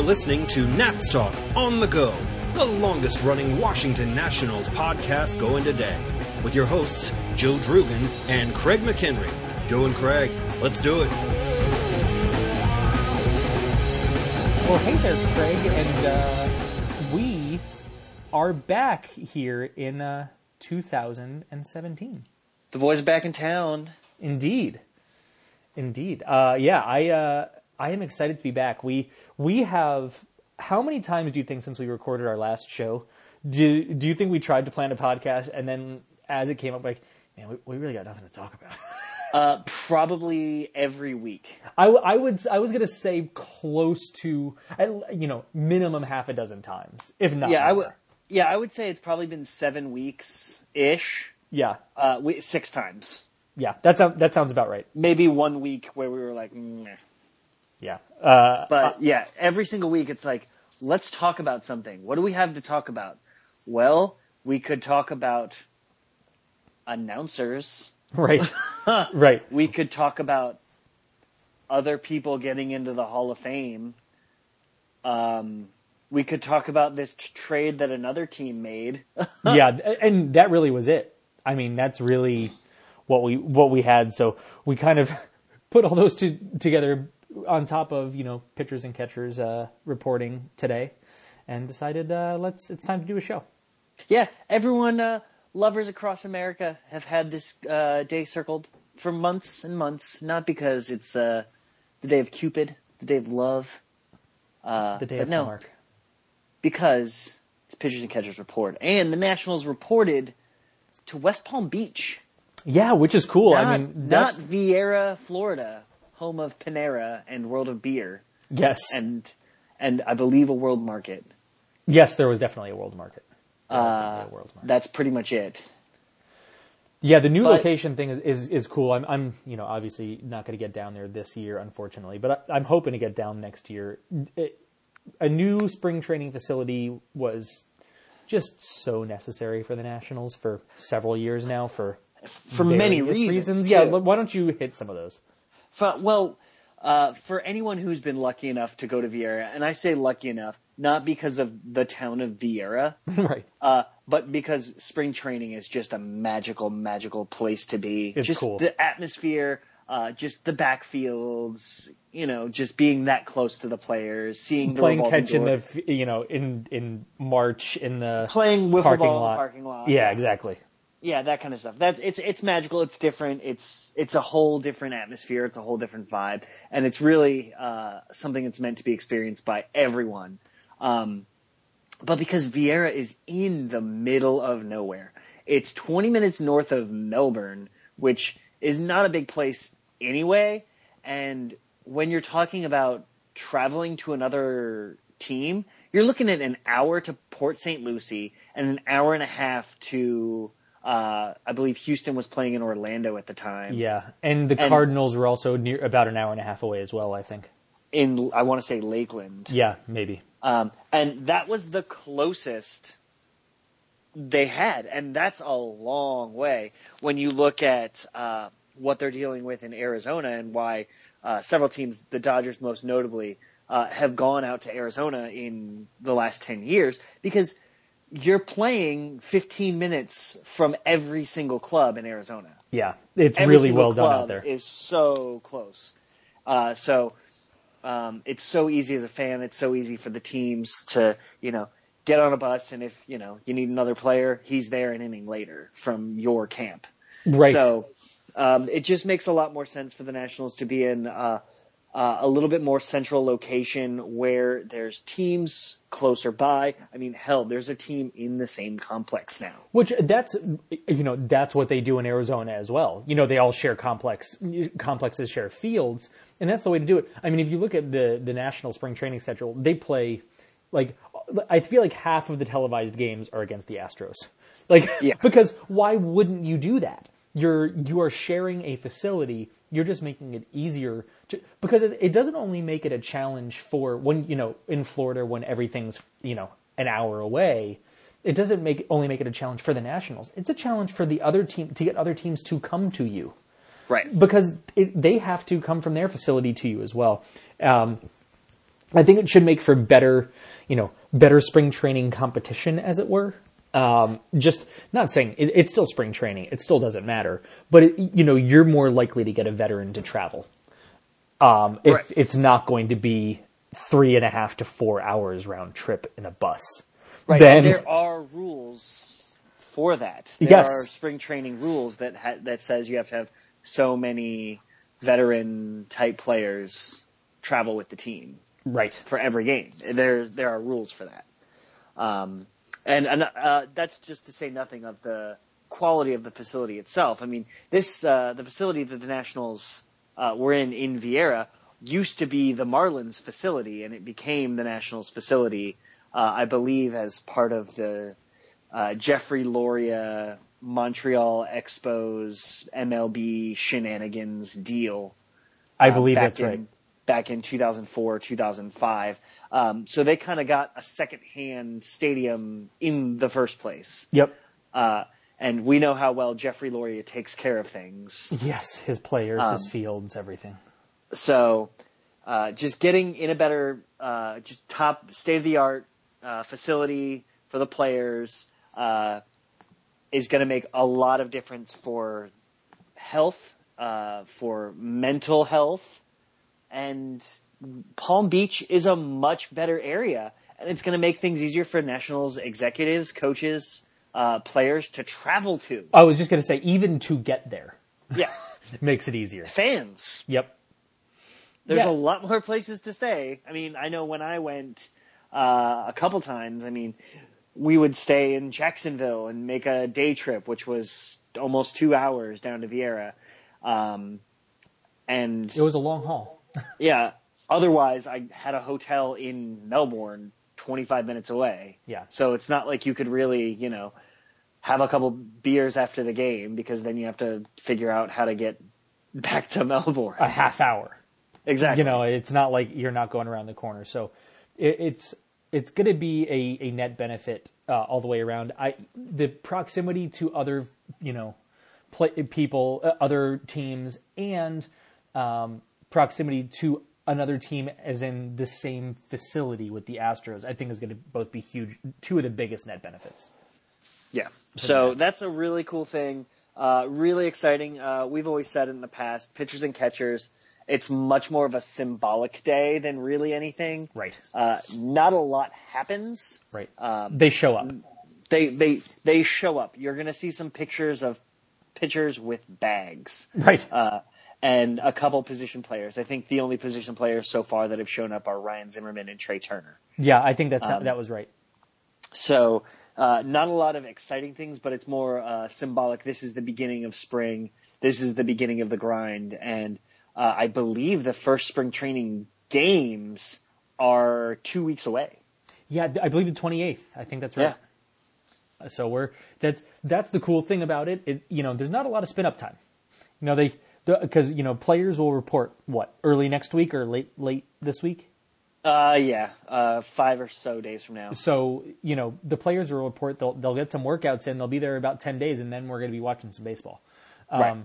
You're listening to Nats Talk on the go, the longest running Washington Nationals podcast going today, with your hosts, Joe Drugan and Craig McHenry. Joe and Craig, let's do it. Well, hey there, Craig, and uh, we are back here in uh, 2017. The boys are back in town. Indeed, indeed. Uh, yeah, I uh, I am excited to be back. We we have how many times do you think since we recorded our last show? Do do you think we tried to plan a podcast and then as it came up, like, man, we, we really got nothing to talk about. Uh, probably every week. I, I would I was gonna say close to you know minimum half a dozen times, if not. Yeah, more. I would. Yeah, I would say it's probably been seven weeks ish. Yeah, Uh, we, six times. yeah, that sounds that sounds about right. Maybe one week where we were like, Meh. Yeah, uh, but yeah, every single week it's like, let's talk about something. What do we have to talk about? Well, we could talk about announcers. right, right. We could talk about other people getting into the Hall of Fame. Um, we could talk about this t- trade that another team made. yeah, and that really was it. I mean, that's really what we what we had. So we kind of put all those two together on top of you know pitchers and catchers uh, reporting today, and decided uh, let's it's time to do a show. yeah, everyone, uh, lovers across America have had this uh, day circled for months and months. Not because it's uh, the day of Cupid, the day of love. Uh, The day but of no, Mark. because it's pitchers and catchers report, and the Nationals reported to West Palm Beach. Yeah, which is cool. not, I mean, not that's Viera, Florida, home of Panera and World of Beer, yes, and and I believe a World Market. yes, there was definitely a world market. Uh, a world market. That's pretty much it. Yeah, the new But- location thing is, is, is cool. I'm, I'm, you know, obviously not going to get down there this year, unfortunately, but I, I'm hoping to get down next year. It, a new spring training facility was just so necessary for the Nationals for several years now for For many various reasons. Yeah, why don't you hit some of those? Well, uh, for anyone who's been lucky enough to go to Viera, and I say lucky enough, not because of the town of Viera, right. uh, but because spring training is just a magical, magical place to be. It's just cool. the atmosphere, uh, just the backfields, you know, just being that close to the players, seeing the Playing catch in the, you know, in, in March in the playing wiffle parking ball in lot. the parking lot. Yeah, exactly. Yeah, that kind of stuff. That's it's it's magical. It's different. It's it's a whole different atmosphere. It's a whole different vibe, and it's really uh, something that's meant to be experienced by everyone. Um, but because Viera is in the middle of nowhere, it's 20 minutes north of Melbourne, which is not a big place anyway. And when you're talking about traveling to another team, you're looking at an hour to Port St. Lucie and an hour and a half to, uh, I believe Houston was playing in Orlando at the time. Yeah, and the And- Cardinals were also near about an hour and a half away as well. I think. In, I want to say Lakeland. Yeah, maybe. Um, and that was the closest they had, and that's a long way when you look at uh, what they're dealing with in Arizona and why uh, several teams, the Dodgers most notably, uh, have gone out to Arizona in the last 10 years because you're playing 15 minutes from every single club in Arizona Yeah, it's every really well done out there. Is so close. Uh, so um, it's so easy as a fan. It's so easy for the teams to you know get on a bus and if you know you need another player, he's there an inning later from your camp. Right. So um, it just makes a lot more sense for the Nationals to be in uh, uh, a little bit more central location where there's teams closer by. I mean, hell, there's a team in the same complex now. Which that's you know that's what they do in Arizona as well. You know they all share complex complexes share fields, and that's the way to do it. I mean, if you look at the the national spring training schedule, they play like I feel like half of the televised games are against the Astros. Like Yeah. because why wouldn't you do that? You're you are sharing a facility. You're just making it easier to because it, it doesn't only make it a challenge for when you know in Florida when everything's you know an hour away. It doesn't make only make it a challenge for the Nationals. It's a challenge for the other team to get other teams to come to you Right. because it, they have to come from their facility to you as well. Um, I think it should make for better, you know, better spring training competition, as it were. Um, just not saying it, it's still spring training; it still doesn't matter. But it, you know, you're more likely to get a veteran to travel. Um, if Right. it's not going to be three and a half to four hours round trip in a bus, Right. then and there are rules for that. There Yes. are spring training rules that ha- that says you have to have so many veteran type players travel with the team right, for every game. There there are rules for that. Um, and and uh, that's just to say nothing of the quality of the facility itself. I mean, this uh, the facility that the Nationals uh, were in in Viera used to be the Marlins facility, and it became the Nationals facility, uh, I believe, as part of the uh, Jeffrey Loria Montreal Expos MLB shenanigans deal I uh, believe back that's in, right. Back in 2004, 2005. Um, so they kind of got a second-hand stadium in the first place. Yep. Uh, and we know how well Jeffrey Loria takes care of things. Yes, his players, Um, his fields, everything. So uh, just getting in a better, uh, just top state-of-the-art uh, facility for the players uh, is going to make a lot of difference for health, uh, for mental health, and Palm Beach is a much better area, and it's going to make things easier for Nationals executives, coaches, uh, players to travel to. I was just going to say, even to get there Yeah, makes it easier. fans. Yep. There's Yeah. a lot more places to stay. I mean, I know when I went uh, a couple times, I mean, we would stay in Jacksonville and make a day trip, which was almost two hours down to Viera. Um, and It was a long haul. yeah, otherwise I had a hotel in Melbourne, 25 minutes away. Yeah. So it's not like you could really, you know, have a couple beers after the game because then you have to figure out how to get back to Melbourne. A half hour. exactly. You know, it's not like you're not going around the corner. So it, it's it's going to be a, a net benefit uh, all the way around. I the proximity to other you know play, people, uh, other teams, and um, proximity to another team, as in the same facility with the Astros, I think is going to both be huge. Two of the biggest net benefits. Yeah. So that's a really cool thing. Uh, really exciting. Uh, we've always said in the past, pitchers and catchers, it's much more of a symbolic day than really anything. Right. Uh, not a lot happens. Right. Um, they show up. they they they show up. You're gonna see some pictures of pitchers with bags. Right. And a couple position players. I think the only position players so far that have shown up are Ryan Zimmerman and Trea Turner. yeah, I think that's um, that was right. So uh, not a lot of exciting things, but it's more uh, symbolic. This is the beginning of spring. This is the beginning of the grind, and uh, I believe the first spring training games are two weeks away. Yeah, I believe the 28th. I think that's right. Yeah. So we're that's that's the cool thing about it. It you know, there's not a lot of spin up time. You know, they because you know players will report what early next week or late late this week. Uh, yeah, uh, five or so days from now. So you know the players will report they'll they'll get some workouts in. They'll be there about ten days, and then we're going to be watching some baseball. Um, Right.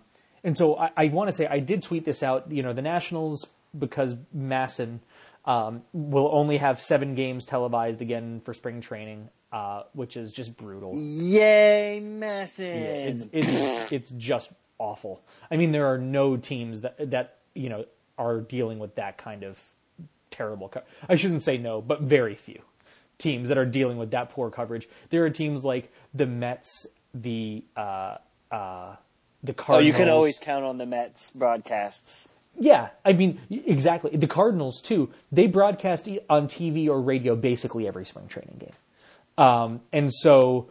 And so I, I want to say I did tweet this out. You know the Nationals because MASN um, will only have seven games televised again for spring training, uh, which is just brutal. Yay, MASN! it's it's it's just awful. I mean, there are no teams that that you know are dealing with that kind of terrible. Co- I shouldn't say no, but very few teams that are dealing with that poor coverage. There are teams like the Mets, the uh, uh, the oh, Cardinals. you can always count on the Mets broadcasts. Yeah, I mean, exactly. The Cardinals too. They broadcast on TV or radio basically every spring training game, um, and so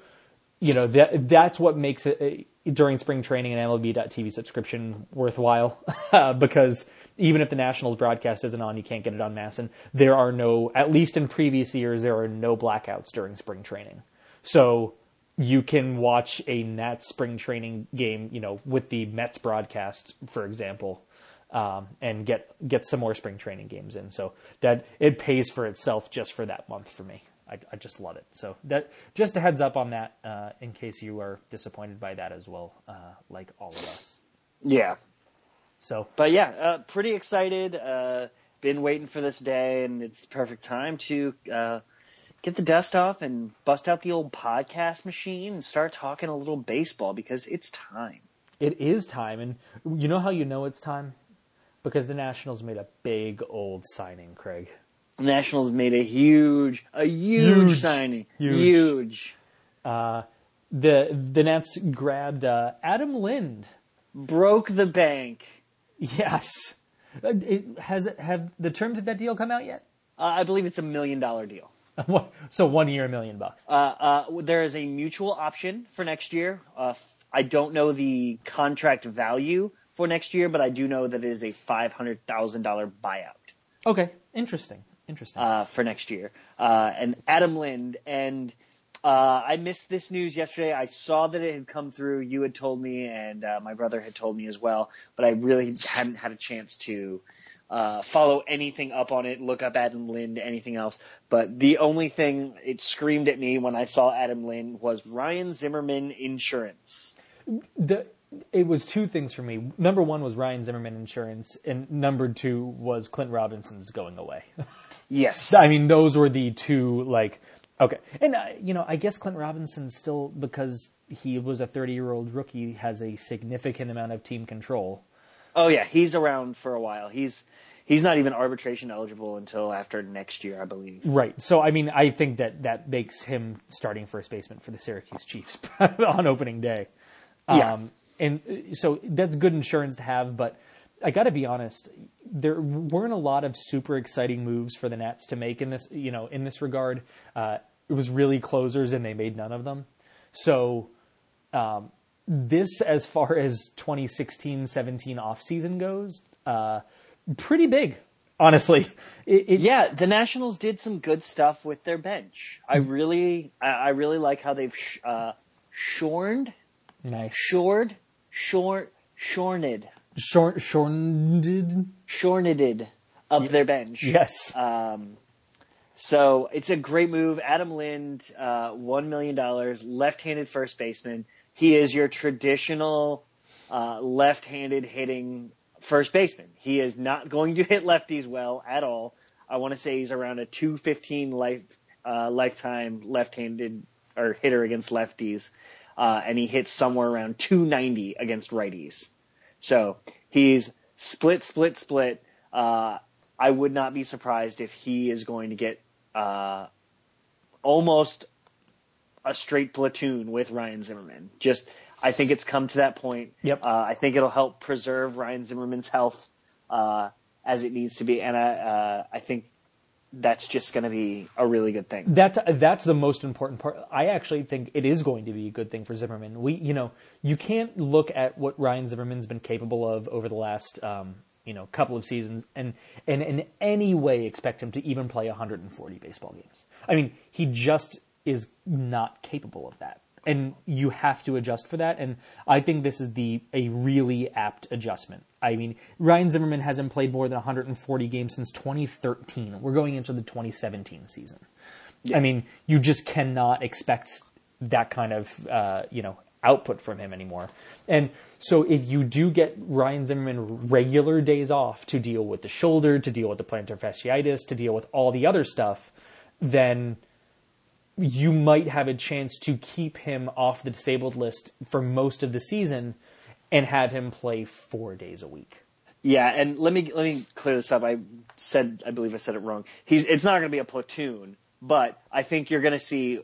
you know that that's what makes it during spring training an MLB.TV subscription worthwhile uh, because even if the Nationals broadcast isn't on, you can't get it on Mass, and there are no, at least in previous years, there are no blackouts during spring training, so you can watch a Nats spring training game, you know, with the Mets broadcast, for example, um, and get get some more spring training games in. So that it pays for itself just for that month for me. I, I just love it. So that just a heads up on that, uh, in case you are disappointed by that as well, uh, like all of us. Yeah, So but yeah, uh, pretty excited. Uh, been waiting for this day, and it's the perfect time to uh, get the dust off and bust out the old podcast machine and start talking a little baseball because it's time. It is time, and you know how you know it's time? Because the Nationals made a big old signing, Craig. Nationals made a huge, a huge, Huge. signing, Huge. huge. The the Nats grabbed uh, Adam Lind. broke the bank. Yes. Uh, It, has it, have the terms of that deal come out yet? Uh, I believe it's a million dollar deal. So one year, a million bucks. Uh, uh, there is a mutual option for next year. Uh, I don't know the contract value for next year, but I do know that it is a five hundred thousand dollar buyout Okay, interesting, interesting. uh, for next year. Uh, and Adam Lind and uh, I missed this news yesterday. I saw that it had come through. You had told me, and uh, my brother had told me as well. But I really hadn't had a chance to uh, follow anything up on it, look up Adam Lind, anything else. But the only thing it screamed at me when I saw Adam Lind was Ryan Zimmerman insurance. the it was two things for me. Number one was Ryan Zimmerman insurance, and number two was Clint Robinson's going away. Yes, I mean, those were the two like okay. And uh, you know, I guess Clint Robinson still because he was a 30 year old rookie has a significant amount of team control. oh yeah, he's around for a while. He's he's not even arbitration eligible until after next year, I believe. Right. So I mean, I think that that makes him starting first baseman for the Syracuse Chiefs on opening day. Yeah. Um, and uh, so that's good insurance to have, but I got to be honest, there weren't a lot of super exciting moves for the Nats to make in this, you know, in this regard. Uh, it was really closers, and they made none of them. So um, this, as far as 2016-17 offseason goes, uh, pretty big, honestly. It, it, Yeah, the Nationals did some good stuff with their bench. I really, I, really like how they've sh- uh, shorned, nice. shored, short, shorned, Shortened. shorneded up their bench. Yes. Um, so it's a great move. Adam Lind, uh, one million dollars, left-handed first baseman. He is your traditional uh, left-handed hitting first baseman. He is not going to hit lefties well at all. I want to say he's around a 215 life uh, lifetime left-handed or hitter against lefties, uh, and he hits somewhere around 290 against righties. So he's split, split, split. Uh, I would not be surprised if he is going to get uh, almost a straight platoon with Ryan Zimmerman. Just, I think it's come to that point. Yep. Uh, I think it'll help preserve Ryan Zimmerman's health uh, as it needs to be, and I, uh, I think that's just going to be a really good thing. That's that's the most important part. I actually think it is going to be a good thing for Zimmerman. We, you know, you can't look at what Ryan Zimmerman's been capable of over the last, um, you know, couple of seasons, and and in any way expect him to even play 140 baseball games. I mean, he just is not capable of that, and you have to adjust for that. And I think this is the a really apt adjustment. I mean, Ryan Zimmerman hasn't played more than 140 games since 2013. We're going into the 2017 season. I mean, you just cannot expect that kind of uh, you know output from him anymore. And so, if you do get Ryan Zimmerman regular days off to deal with the shoulder, to deal with the plantar fasciitis, to deal with all the other stuff, then you might have a chance to keep him off the disabled list for most of the season and have him play four days a week. Yeah, and let me let me clear this up. I said I believe I said it wrong. He's it's not going to be a platoon, but I think you're going to see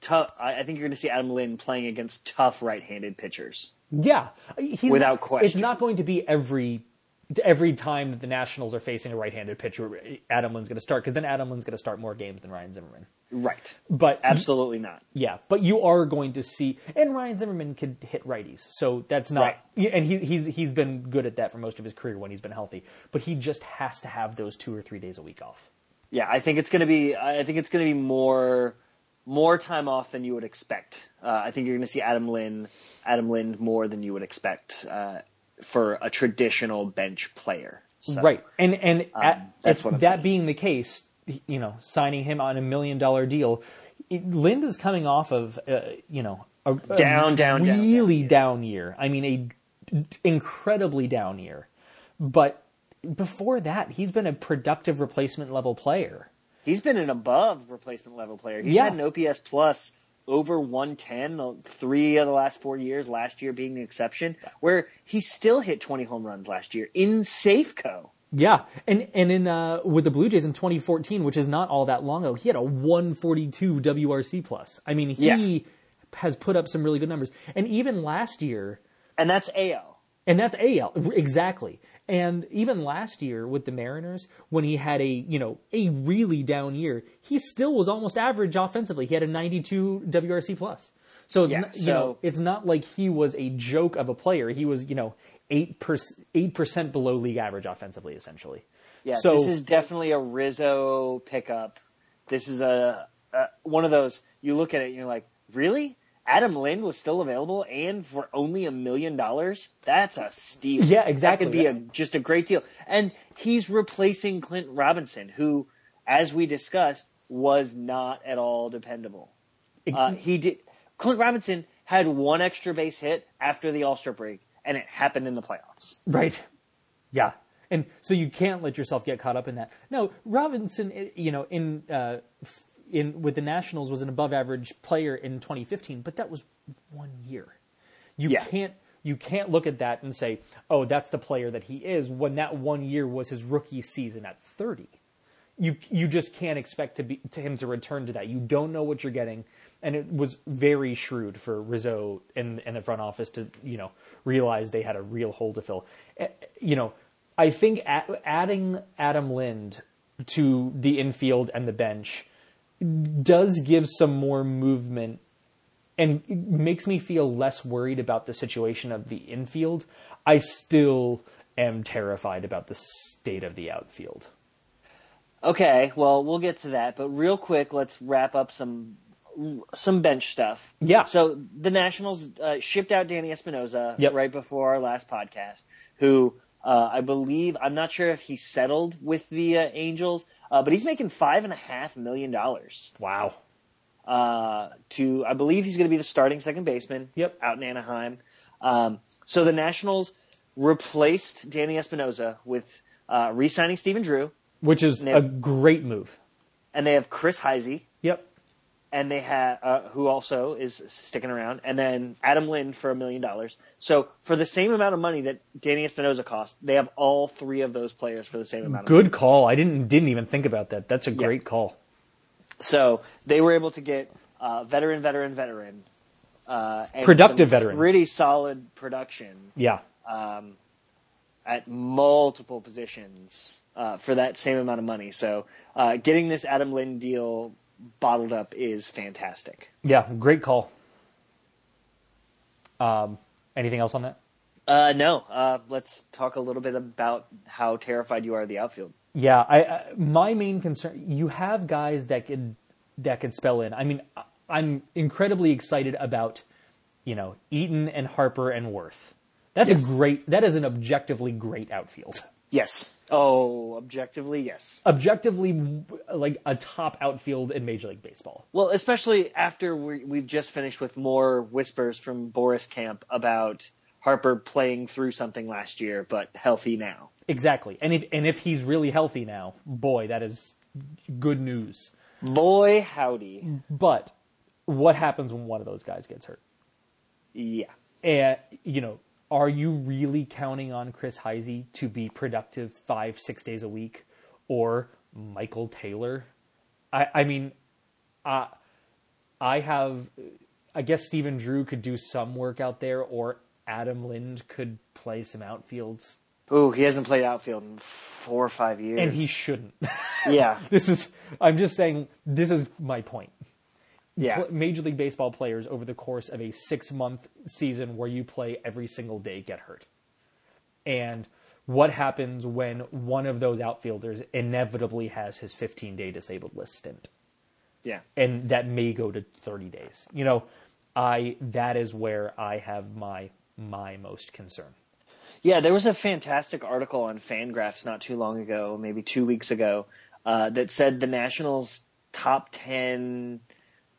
tough. I think you're going to see Adam Lind playing against tough right-handed pitchers. Yeah, he's Without question. It's not going to be every every time that the Nationals are facing a right-handed pitcher, Adam Lind's going to start because then Adam Lind's going to start more games than Ryan Zimmerman. Right. But Absolutely not. yeah, but you are going to see, and Ryan Zimmerman could hit righties, so that's not, Right. and he, he's he's been good at that for most of his career when he's been healthy. But he just has to have those two or three days a week off. Yeah, I think it's going to be. I think it's going to be more more time off than you would expect. Uh, I think you're going to see Adam Lind Adam Lind more than you would expect uh, for a traditional bench player. So, Right, and and at, that's what I'm that saying. being the case, you know, signing him on a million dollar deal, it, Lind is coming off of uh, you know a, a Down, down, down, really down, year. I mean, a incredibly down year, but before that, he's been a productive replacement level player. He's been an above replacement level player. He's Yeah. had an OPS plus over 110 three of the last four years, last year being the exception, where he still hit 20 home runs last year in Safeco. Yeah, and and in uh, with the Blue Jays in 2014, which is not all that long ago, he had a 142 WRC plus. I mean, he Yeah. has put up some really good numbers, and even last year, And that's AL. And that's AL exactly. And even last year with the Mariners, when he had a you know a really down year, he still was almost average offensively. He had a 92 WRC plus. So it's Yeah, not, you know it's not like he was a joke of a player. He was you know eight percent below league average offensively, essentially. Yeah, So- this is definitely a Rizzo pickup. This is a, a one of those you look at it and you're like, really? Adam Lind was still available and for only a million dollars? That's a steal. Yeah, exactly. That could be a, just a great deal. And he's replacing Clint Robinson, who, as we discussed, was not at all dependable. Uh, he did. Clint Robinson had one extra base hit after the All Star break, and it happened in the playoffs. Right. Yeah. And so you can't let yourself get caught up in that. No, Robinson, eh, you know, in uh, in with the Nationals was an above average player in 2015, but that was one year. You Yeah. can't you can't look at that and say, "Oh, that's the player that he is," when that one year was his rookie season at 30. You you just can't expect to be to him to return to that. You don't know what you're getting, and it was very shrewd for Rizzo and and the front office to you know realize they had a real hole to fill. Eh, You know, I think adding Adam Lind to the infield and the bench does give some more movement and makes me feel less worried about the situation of the infield. I still am terrified about the state of the outfield. Okay, well, we'll get to that, but real quick, let's wrap up some some bench stuff. Yeah. So the Nationals uh, shipped out Danny Espinosa Yep. right before our last podcast, who uh, I believe I'm not sure if he settled with the uh, Angels, uh, but he's making five and a half million dollars. Wow. Uh, to I believe he's going to be the starting second baseman. Yep. Out in Anaheim. Um, so the Nationals replaced Danny Espinosa with uh, re-signing Stephen Drew, Which is a great move. and they have Chris Heisey. Yep. And they have uh, who also is sticking around, and then Adam Lind for a million dollars. So for the same amount of money that Danny Espinosa cost, they have all three of those players for the same amount. Of money. Good call. I didn't didn't even think about that. That's a great call. So they were able to get uh, veteran, veteran, veteran, uh, and Productive veteran, pretty solid production Yeah. um, at multiple positions uh, for that same amount of money. So uh, getting this Adam Lind deal bottled up is fantastic. Yeah, great call. Um, anything else on that? Uh, no. Uh, let's talk a little bit about how terrified you are of the outfield. Yeah, I, I my main concern you have guys that could that could spell in. I mean, I'm incredibly excited about you know Eaton and Harper and Werth. That's Yes. a great. That is an objectively great outfield. Yes. Oh, objectively, yes. Objectively, like a top outfield in Major League Baseball. Well, especially after we, we've just finished with more whispers from Boras Camp about Harper playing through something last year, but healthy now. Exactly, and if and if he's really healthy now, boy, that is good news. Boy, howdy. But what happens when one of those guys gets hurt? Yeah. And you know, are you really counting on Chris Heisey to be productive five, six days a week, or Michael Taylor? I, I mean, uh, I have, I guess Stephen Drew could do some work out there, or Adam Lind could play some outfields, Ooh, he hasn't played outfield in four or five years. and he shouldn't. yeah. this is, I'm just saying, this is my point. Yeah. Major League Baseball players over the course of a six month season where you play every single day get hurt. And what happens when one of those outfielders inevitably has his 15 day disabled list stint? Yeah. And that may go to 30 days. You know, I that is where I have my my most concern. Yeah, there was a fantastic article on Fangraphs not too long ago, maybe two weeks ago, uh, that said the Nationals' top ten,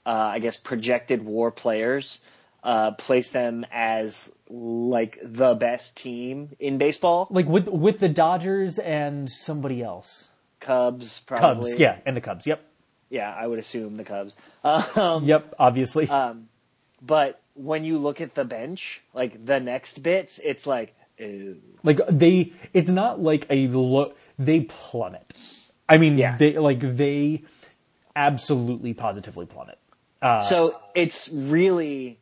uh, I guess, projected WAR players uh, place them as like the best team in baseball. Like with with the Dodgers and somebody else. Cubs, probably. Cubs, yeah, and the Cubs. Yep. Yeah, I would assume the Cubs. Um, Yep, obviously. Um, but when you look at the bench, like the next bits, it's like, ew. like they it's not like a lo- they plummet. I mean, Yeah. they like they absolutely positively plummet. So it's really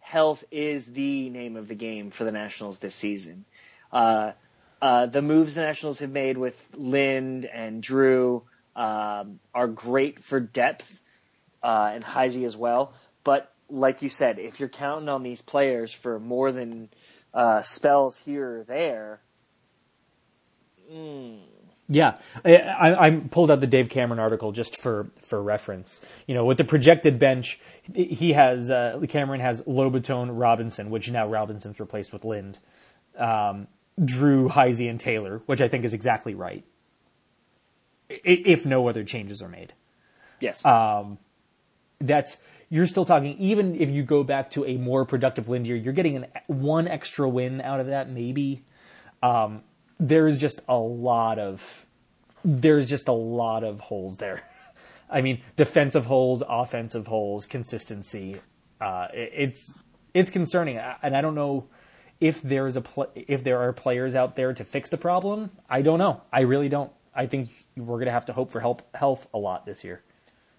health is the name of the game for the Nationals this season. Uh, uh, the moves the Nationals have made with Lind and Drew um, are great for depth uh, and Heisey as well. But like you said, if you're counting on these players for more than uh, spells here or there, Yeah, I, I, pulled out the Dave Cameron article just for for reference. You know, with the projected bench, he has uh, Cameron has Lobaton, Robinson, which now Robinson's replaced with Lind, um, Drew, Heisey, and Taylor, which I think is exactly right. If no other changes are made, yes, that's you're still talking. Even if you go back to a more productive Lind year, you're getting an one extra win out of that, maybe. Um, there's just a lot of there's just a lot of holes there. I mean, defensive holes, offensive holes, consistency. Uh, it- it's it's concerning, and I don't know if there is a pl- if there are players out there to fix the problem. I don't know. I really don't. I think we're gonna have to hope for help health a lot this year.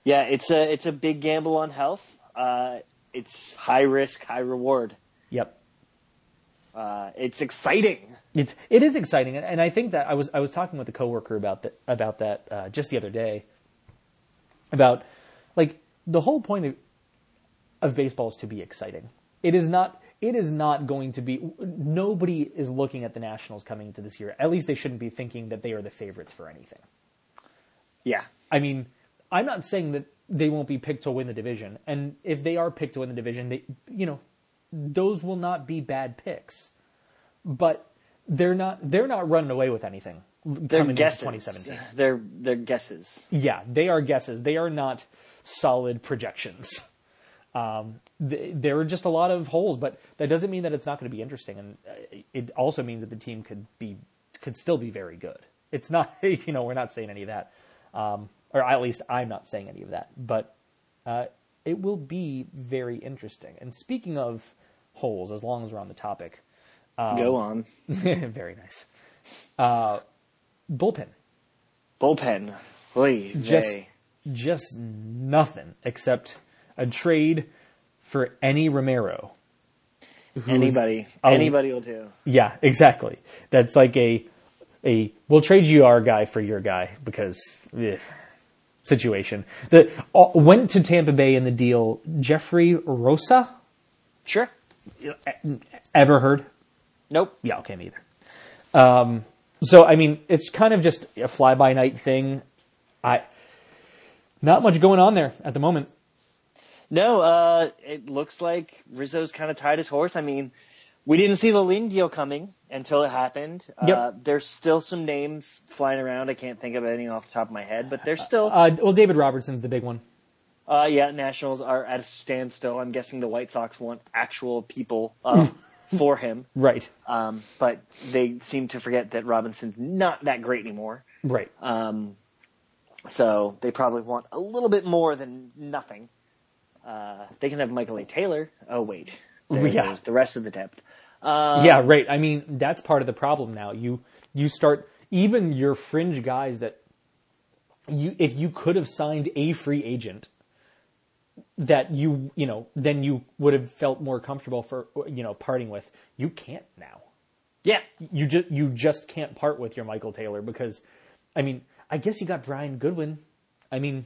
Yeah, it's a it's a big gamble on health. Uh, it's high risk, high reward. Yep. Uh, it's exciting. It's it is exciting, and- I think that I was I was talking with a coworker about that about that uh, just the other day. About like the whole point of of baseball is to be exciting. It is not. It is not going to be. Nobody is looking at the Nationals coming into this year. At least they shouldn't be thinking that they are the favorites for anything. Yeah, I mean, I'm not saying that they won't be picked to win the division, and if they are picked to win the division, they, you know, those will not be bad picks, but they're not they're not running away with anything. they're guesses. 2017. They're they're guesses. Yeah, they are guesses. They are not solid projections. Um, th- there are just a lot of holes, but that doesn't mean that it's not going to be interesting, and uh, it also means that the team could be could still be very good. It's not, you know, we're not saying any of that, um, or at least I'm not saying any of that, but uh, it will be very interesting. And speaking of holes, as long as we're on the topic, Go on. very nice. Uh, bullpen, Bullpen. Oy, just just nothing except a trade for Enny Romero. anybody. a- Anybody will do. Yeah, exactly. That's like a a we'll trade you our guy for your guy because eh, situation. The uh, went to Tampa Bay in the deal. Jeffrey Rosa, Sure. ever heard? Nope. Yeah, okay, me either. Um, so I mean, it's kind of just a fly by night thing. I not much going on there at the moment. No, uh, it looks like Rizzo's kind of tied his horse. I mean, we didn't see the Lind deal coming until it happened. Yep. Uh, there's still some names flying around. I can't think of any off the top of my head, but there's still, Uh, well, David Robertson's the big one. uh, yeah, Nationals are at a standstill. I'm guessing the White Sox want actual people, uh, for him. Right, Um, but they seem to forget that Robinson's not that great anymore. right. Um, so they probably want a little bit more than nothing. Uh, they can have Michael A. Taylor. Oh wait, there Yeah. goes the rest of the depth. Um, yeah, right. I mean, that's part of the problem now. You you start even your fringe guys that you if you could have signed a free agent that you you know then you would have felt more comfortable for you know parting with. You can't now. yeah, You just you just can't part with your Michael Taylor because I mean, I guess you got Brian Goodwin. I mean,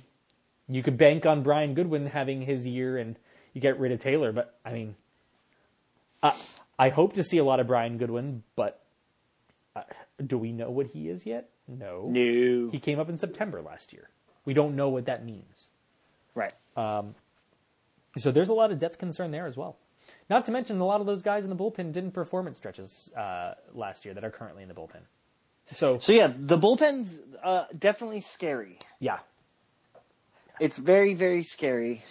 you could bank on Brian Goodwin having his year and you get rid of Taylor, but I mean, I, I hope to see a lot of Brian Goodwin, but uh, do we know what he is yet? No. no, He came up in September last year. We don't know what that means. Right. So there's a lot of depth concern there as well. Not to mention a lot of those guys in the bullpen didn't perform at stretches uh, last year that are currently in the bullpen. So So yeah, the bullpen's uh, definitely scary. yeah, It's very, very scary.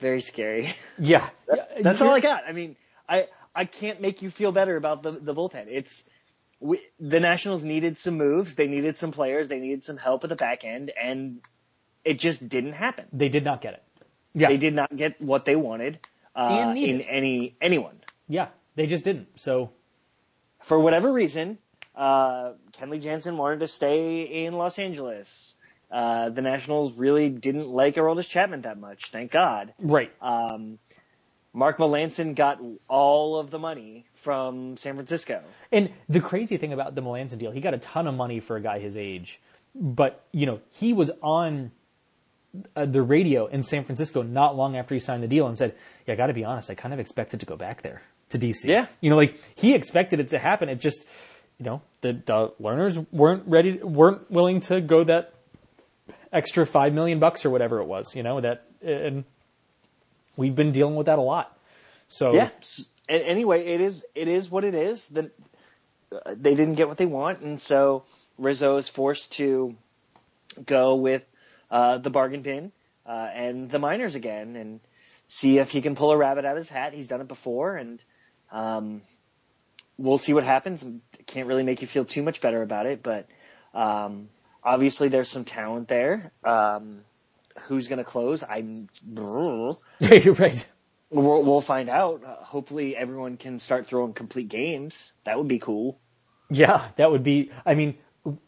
Very scary. yeah. That's all I got. I mean, I I can't make you feel better about the the bullpen. It's we, the Nationals needed some moves, they needed some players, they needed some help at the back end, and it just didn't happen. They did not get it. Yeah, They did not get what they wanted uh, in any anyone yeah, they just didn't. So for whatever reason. Uh, Kenley Jansen wanted to stay in Los Angeles. Uh, the Nationals really didn't like Aroldis Chapman that much, thank God. right, Um, Mark Melancon got all of the money from San Francisco. And the crazy thing about the Melancon deal, he got a ton of money for a guy his age, but you know he was on uh, the radio in San Francisco not long after he signed the deal and said, "Yeah, I got to be honest, I kind of expected to go back there to DC." Yeah. you know, like he expected it to happen. It just, you know, the, the Lerners weren't ready, weren't willing to go that extra five million bucks or whatever it was. You know that, and we've been dealing with that a lot. So Yeah. Anyway, it is it is what it is. The, uh, they didn't get what they want, and so Rizzo is forced to go with uh, the bargain bin uh, and the minors again, and see if he can pull a rabbit out of his hat. He's done it before, and um, we'll see what happens. Can't really make you feel too much better about it, but um, obviously there's some talent there. Um, who's going to close? I'm. you're right. We'll, we'll find out. Uh, hopefully, everyone can start throwing complete games. That would be cool. Yeah, that would be. I mean,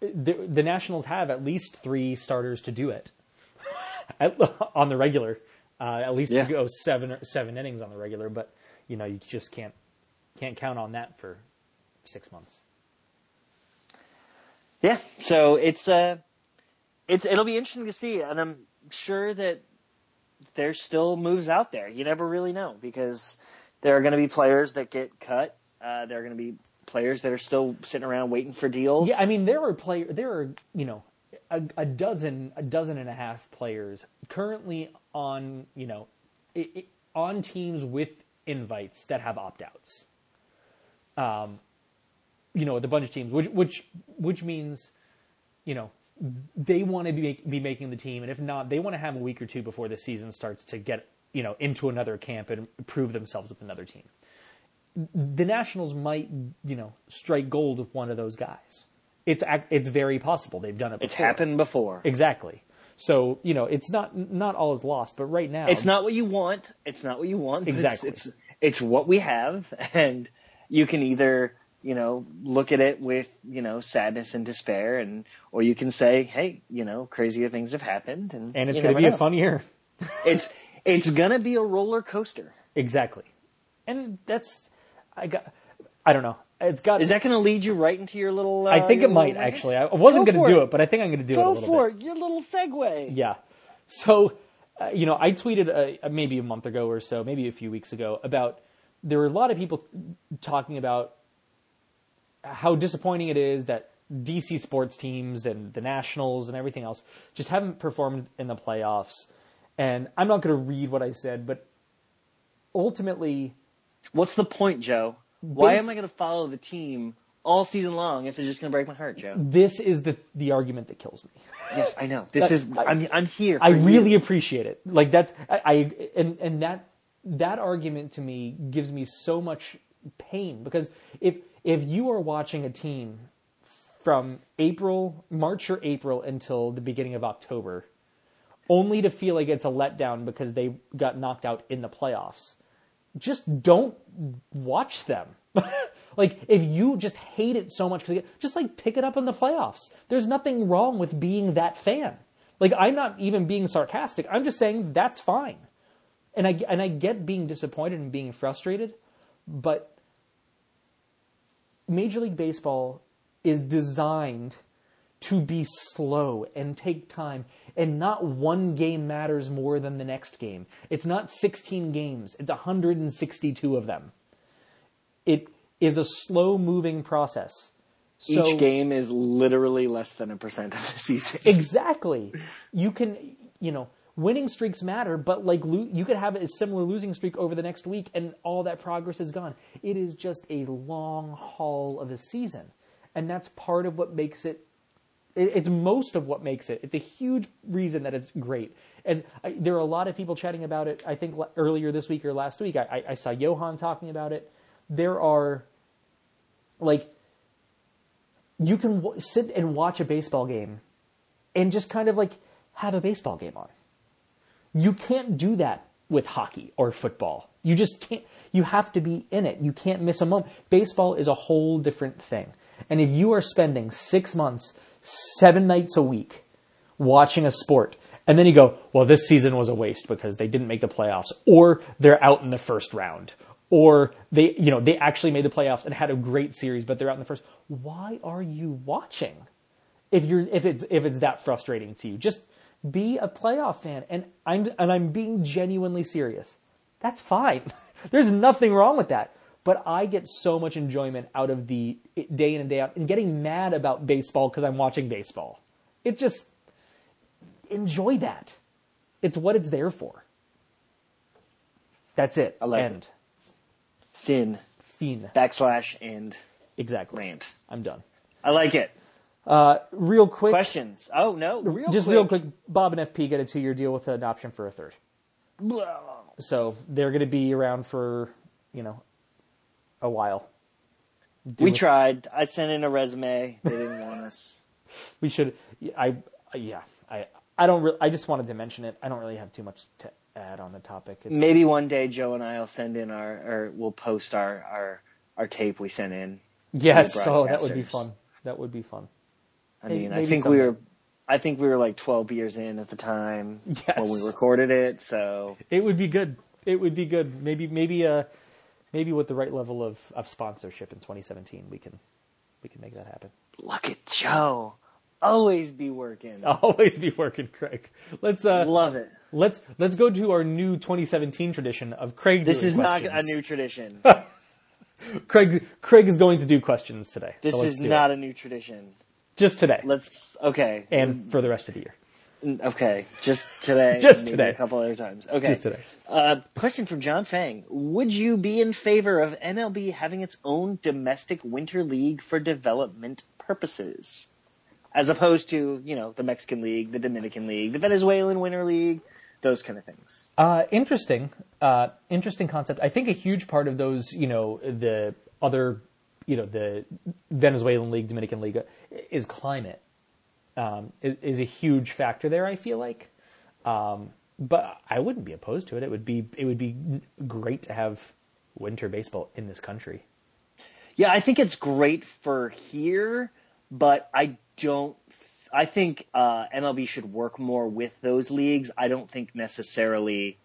the, the Nationals have at least three starters to do it at, on the regular. Uh, at least Yeah. to go seven or seven innings on the regular, but you know you just can't can't count on that for six months. Yeah. So it's uh, it's it'll be interesting to see, and I'm sure that there's still moves out there. You never really know because there are going to be players that get cut. Uh, there are going to be players that are still sitting around waiting for deals. Yeah, I mean there are player there are you know a, a dozen a dozen and a half players currently on you know i i on teams with invites that have opt outs. Um, you know, a bunch of teams, which which which means, you know, they want to be make, be making the team, and if not, they want to have a week or two before the season starts to get you know into another camp and prove themselves with another team. The Nationals might you know strike gold with one of those guys. It's it's very possible they've done it. Before. it's happened before. exactly. So you know it's not not all is lost, but right now It's not what you want. It's not what you want. but it's- Exactly. It's, it's what we have, and you can either you know look at it with you know sadness and despair, and or you can say, hey, you know, crazier things have happened, and and it's going to be a know. fun year. It's it's gonna be a roller coaster. Exactly, and that's I got. I don't know. It's got. Is that gonna lead you right into your little? Uh, I think it might little- actually. I wasn't Go going to do it. it, but I think I'm going to do it a Go little for bit. it. Your little segue. Yeah. So, uh, you know, I tweeted uh, maybe a month ago or so, maybe a few weeks ago, about there were a lot of people talking about how disappointing it is that DC sports teams and the Nationals and everything else just haven't performed in the playoffs. And I'm not going to read what I said, but ultimately, What's the point, Joe? Why am I gonna follow the team all season long if it's just gonna break my heart, Joe? this is the the argument that kills me. Yes, I know. This is. I'm I'm here. I for you. really appreciate it. Like that's I, I and and that that argument to me gives me so much pain because if if you are watching a team from April, March or April until the beginning of October, only to feel like it's a letdown because they got knocked out in the playoffs, just don't watch them. like if you just hate it so much because just like pick it up in the playoffs. There's nothing wrong with being that fan. Like I'm not even being sarcastic. I'm just saying that's fine. And I and I get being disappointed and being frustrated, but Major League Baseball is designed to be slow and take time and not one game matters more than the next game. It's not 16 games, it's 162 of them. It is a slow moving process. So, Each game is literally less than a percent of the season. Exactly. You can, you know, winning streaks matter, but like lo- you could have a similar losing streak over the next week and all that progress is gone. It is just a long haul of a season. And that's part of what makes it it- it's most of what makes it. It's a huge reason that it's great. And I, there are a lot of people chatting about it. I think earlier this week or last week, I, I, I saw Johan talking about it. there are like you can w- sit and watch a baseball game and just kind of like have a baseball game on. You can't do that with hockey or football. You just can't. You have to be in it. You can't miss a moment. Baseball is a whole different thing. And if you are spending six months, seven nights a week watching a sport, and then you go, well, this season was a waste because they didn't make the playoffs, or they're out in the first round, or they, you know, they actually made the playoffs and had a great series, but they're out in the first. Why are you watching? If you're, if it's, if it's that frustrating to you, just be a playoff fan. And I'm, and I'm being genuinely serious. That's fine. There's nothing wrong with that. But I get so much enjoyment out of the day in and day out and getting mad about baseball because I'm watching baseball. It just, enjoy that. It's what it's there for. That's it. I like End. it. Thin Fiend. backslash and Exactly. rant. I'm done. I like it. Uh, real quick. Questions? Oh no, real just quick. real quick. Bob and FP get a two year deal with an option for a third. Blah. So they're going to be around for, you know, a while. We Do- tried. I sent in a resume. They didn't want us. We should. I. Yeah. I. I don't. Re- I just wanted to mention it. I don't really have too much to add on the topic. It's, Maybe one day Joe and I will send in our, or we'll post our our our tape we sent in. yes. So that would be fun. That would be fun. I Maybe- mean, I maybe think we were, I think we were like 12 years in at the time Yes. when we recorded it. So It would be good. It would be good. Maybe. Maybe. Uh. Maybe with the right level of, of sponsorship in 2017, we can we can make that happen. look at Joe, always be working. Always be working, Craig. Let's uh. Love it. Let's let's go to our new 2017 tradition of Craig. This is not a new tradition. Craig Craig is going to do questions today. This so is not it. a new tradition. just today Let's okay. and for the rest of the year. Okay, just today. Just today. A couple other times. Okay. Just today. Uh, question from John Fang. Would you be in favor of MLB having its own domestic winter league for development purposes? As opposed to, you know, the Mexican League, the Dominican League, the Venezuelan Winter League, those kind of things. Uh, interesting, uh, interesting concept. I think a huge part of those, you know, the other, you know, the Venezuelan league, Dominican league, is climate. Um, is, is a huge factor there. I feel like, um, but I wouldn't be opposed to it. It would be it would be great to have winter baseball in this country. Yeah, I think it's great for here, but I don't. I think uh, MLB should work more with those leagues. I don't think necessarily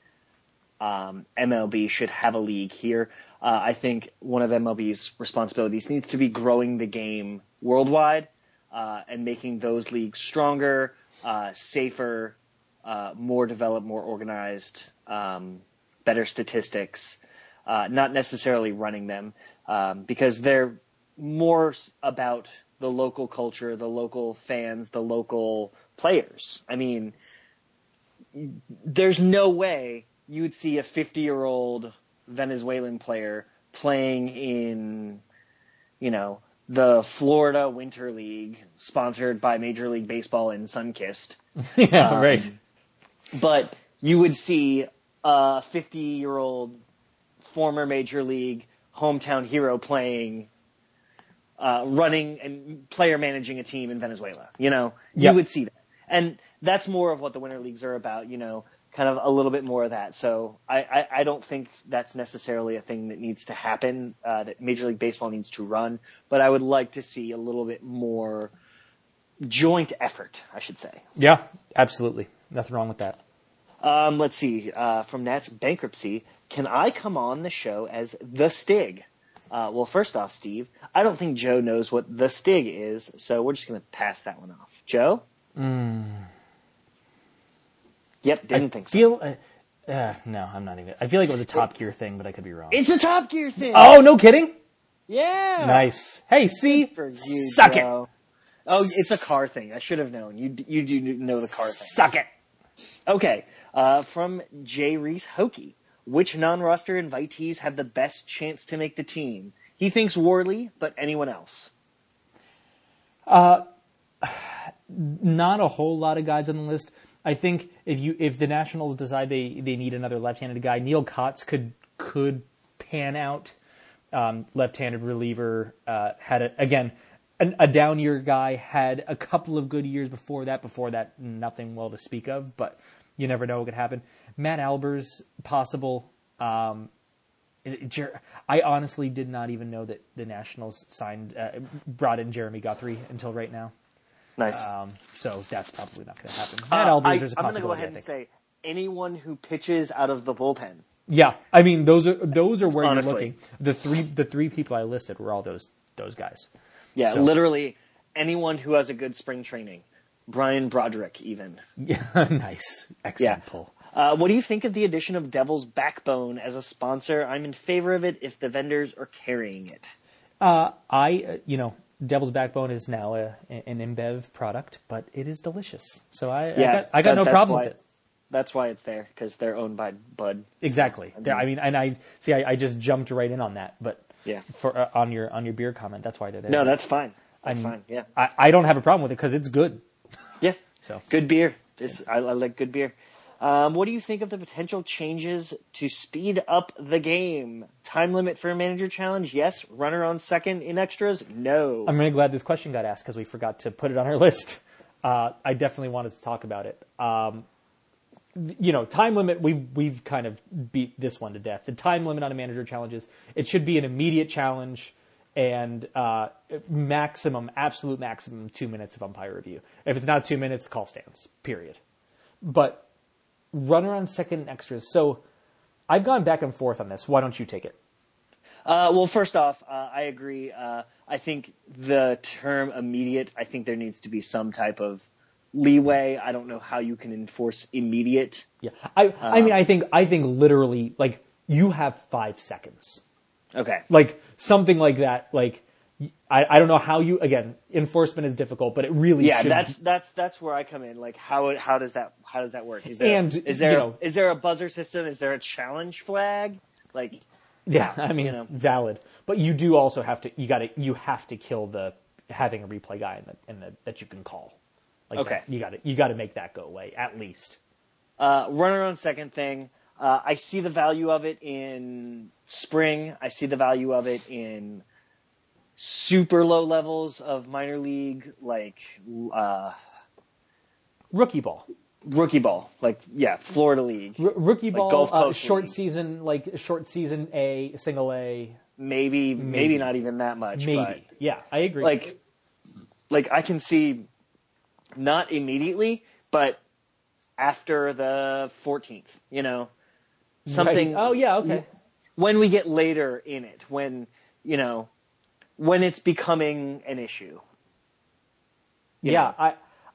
um, MLB should have a league here. Uh, I think one of MLB's responsibilities needs to be growing the game worldwide uh, and making those leagues stronger, uh, safer, uh, more developed, more organized, um, better statistics. Uh, not necessarily running them um, because they're more about the local culture, the local fans, the local players. I mean, there's no way you would see a 50 year old Venezuelan player playing in, you know, the Florida Winter League, sponsored by Major League Baseball and Sunkist. yeah, Um, right. But you would see a 50 year old former Major League hometown hero playing, uh, running and player managing a team in Venezuela. You know, you Yep. would see that. And that's more of what the Winter Leagues are about, you know, kind of a little bit more of that. So I, I, I don't think that's necessarily a thing that needs to happen, uh, that Major League Baseball needs to run, but I would like to see a little bit more joint effort, I should say. Yeah, absolutely. Nothing wrong with that. Um, let's see. Uh, from Nat's bankruptcy, can I come on the show as the Stig? Uh, well, first off, Steve, I don't think Joe knows what the Stig is, so we're just going to pass that one off. Joe? Yep, didn't I think so. feel. Uh, uh, no, I'm not even. I feel like it was a Top Gear thing, but I could be wrong. It's a Top Gear thing. oh, no kidding. yeah. Nice. Hey, see, For you, suck Joe. Oh, it's a car thing. I should have known. You you do know the car thing. Suck it. Okay. Uh, from Jay Reese Hokie. Which non-roster invitees have the best chance to make the team? He thinks Worley, but anyone else? Uh, Not a whole lot of guys on the list. I think if you if the Nationals decide they, they need another left-handed guy, Neal Cotts could could pan out. um, left-handed reliever, uh, had a, again an, a down year guy. Had a couple of good years before that. Before that, nothing well to speak of. But you never know what could happen. Matt Albers possible. Um, I honestly did not even know that the Nationals signed uh, brought in Jeremy Guthrie until right now. Nice. Um, so that's probably not going to happen. Matt uh, Albers, I, there's a I'm going to go ahead and say anyone who pitches out of the bullpen. Yeah, I mean those are those are where Honestly. you're looking. The three the three people I listed were all those those guys. Yeah, so. literally anyone who has a good spring training. Brian Broderick, even. Yeah, nice, excellent yeah. pull. Uh, what do you think of the addition of Devil's Backbone as a sponsor? I'm in favor of it if the vendors are carrying it. Uh, I, uh, you know, Devil's Backbone is now a, an InBev product, but it is delicious. So I, yeah, I got, I got that, no problem why, with it. That's why it's there because they're owned by Bud. Exactly. So, I, mean, I mean, and I see. I, I, just jumped right in on that, but yeah, for uh, on your on your beer comment, that's why they're there. No, that's fine. That's I'm, fine. Yeah, I, I don't have a problem with it because it's good. Yeah. So good beer. It's, I, I like good beer. Um, what do you think of the potential changes to speed up the game? Time limit for a manager challenge? Yes. Runner on second in extras? No. I'm really glad this question got asked because we forgot to put it on our list. Uh, I definitely wanted to talk about it. Um, you know, time limit, we, we've kind of beat this one to death. The time limit on a manager challenge is it should be an immediate challenge and uh, maximum, absolute maximum, two minutes of umpire review. If it's not two minutes, the call stands, period. But runner on second and extras. So I've gone back and forth on this. Why don't you take it? Uh, well, first off, uh, I agree. Uh, I think the term immediate, I think there needs to be some type of leeway. I don't know how you can enforce immediate. Yeah. I, I mean, I think, I think literally, like, you have five seconds. Okay. Like, something like that, like, I, I don't know how you again enforcement is difficult, but it really yeah should. that's that's that's where I come in. Like how how does that how does that work? Is there and, is there you know, is there a buzzer system? Is there a challenge flag? Like yeah, I mean you know. valid, but you do also have to you got to you have to kill the having a replay guy in the in the that you can call. Like okay, you got to you got to make that go away at least. Uh, runner on second thing. Uh, I see the value of it in spring. I see the value of it in super low levels of minor league, like uh, rookie ball. Rookie ball, like yeah, Florida League. R- rookie ball, like Coast uh, short league. season, like short season A, single A. Maybe, maybe, maybe not even that much. Maybe, but yeah, I agree. Like, like I can see, not immediately, but after the 14th, you know, something. Right. Oh yeah, okay. When we get later in it, when you know, when it's becoming an issue. yeah, know,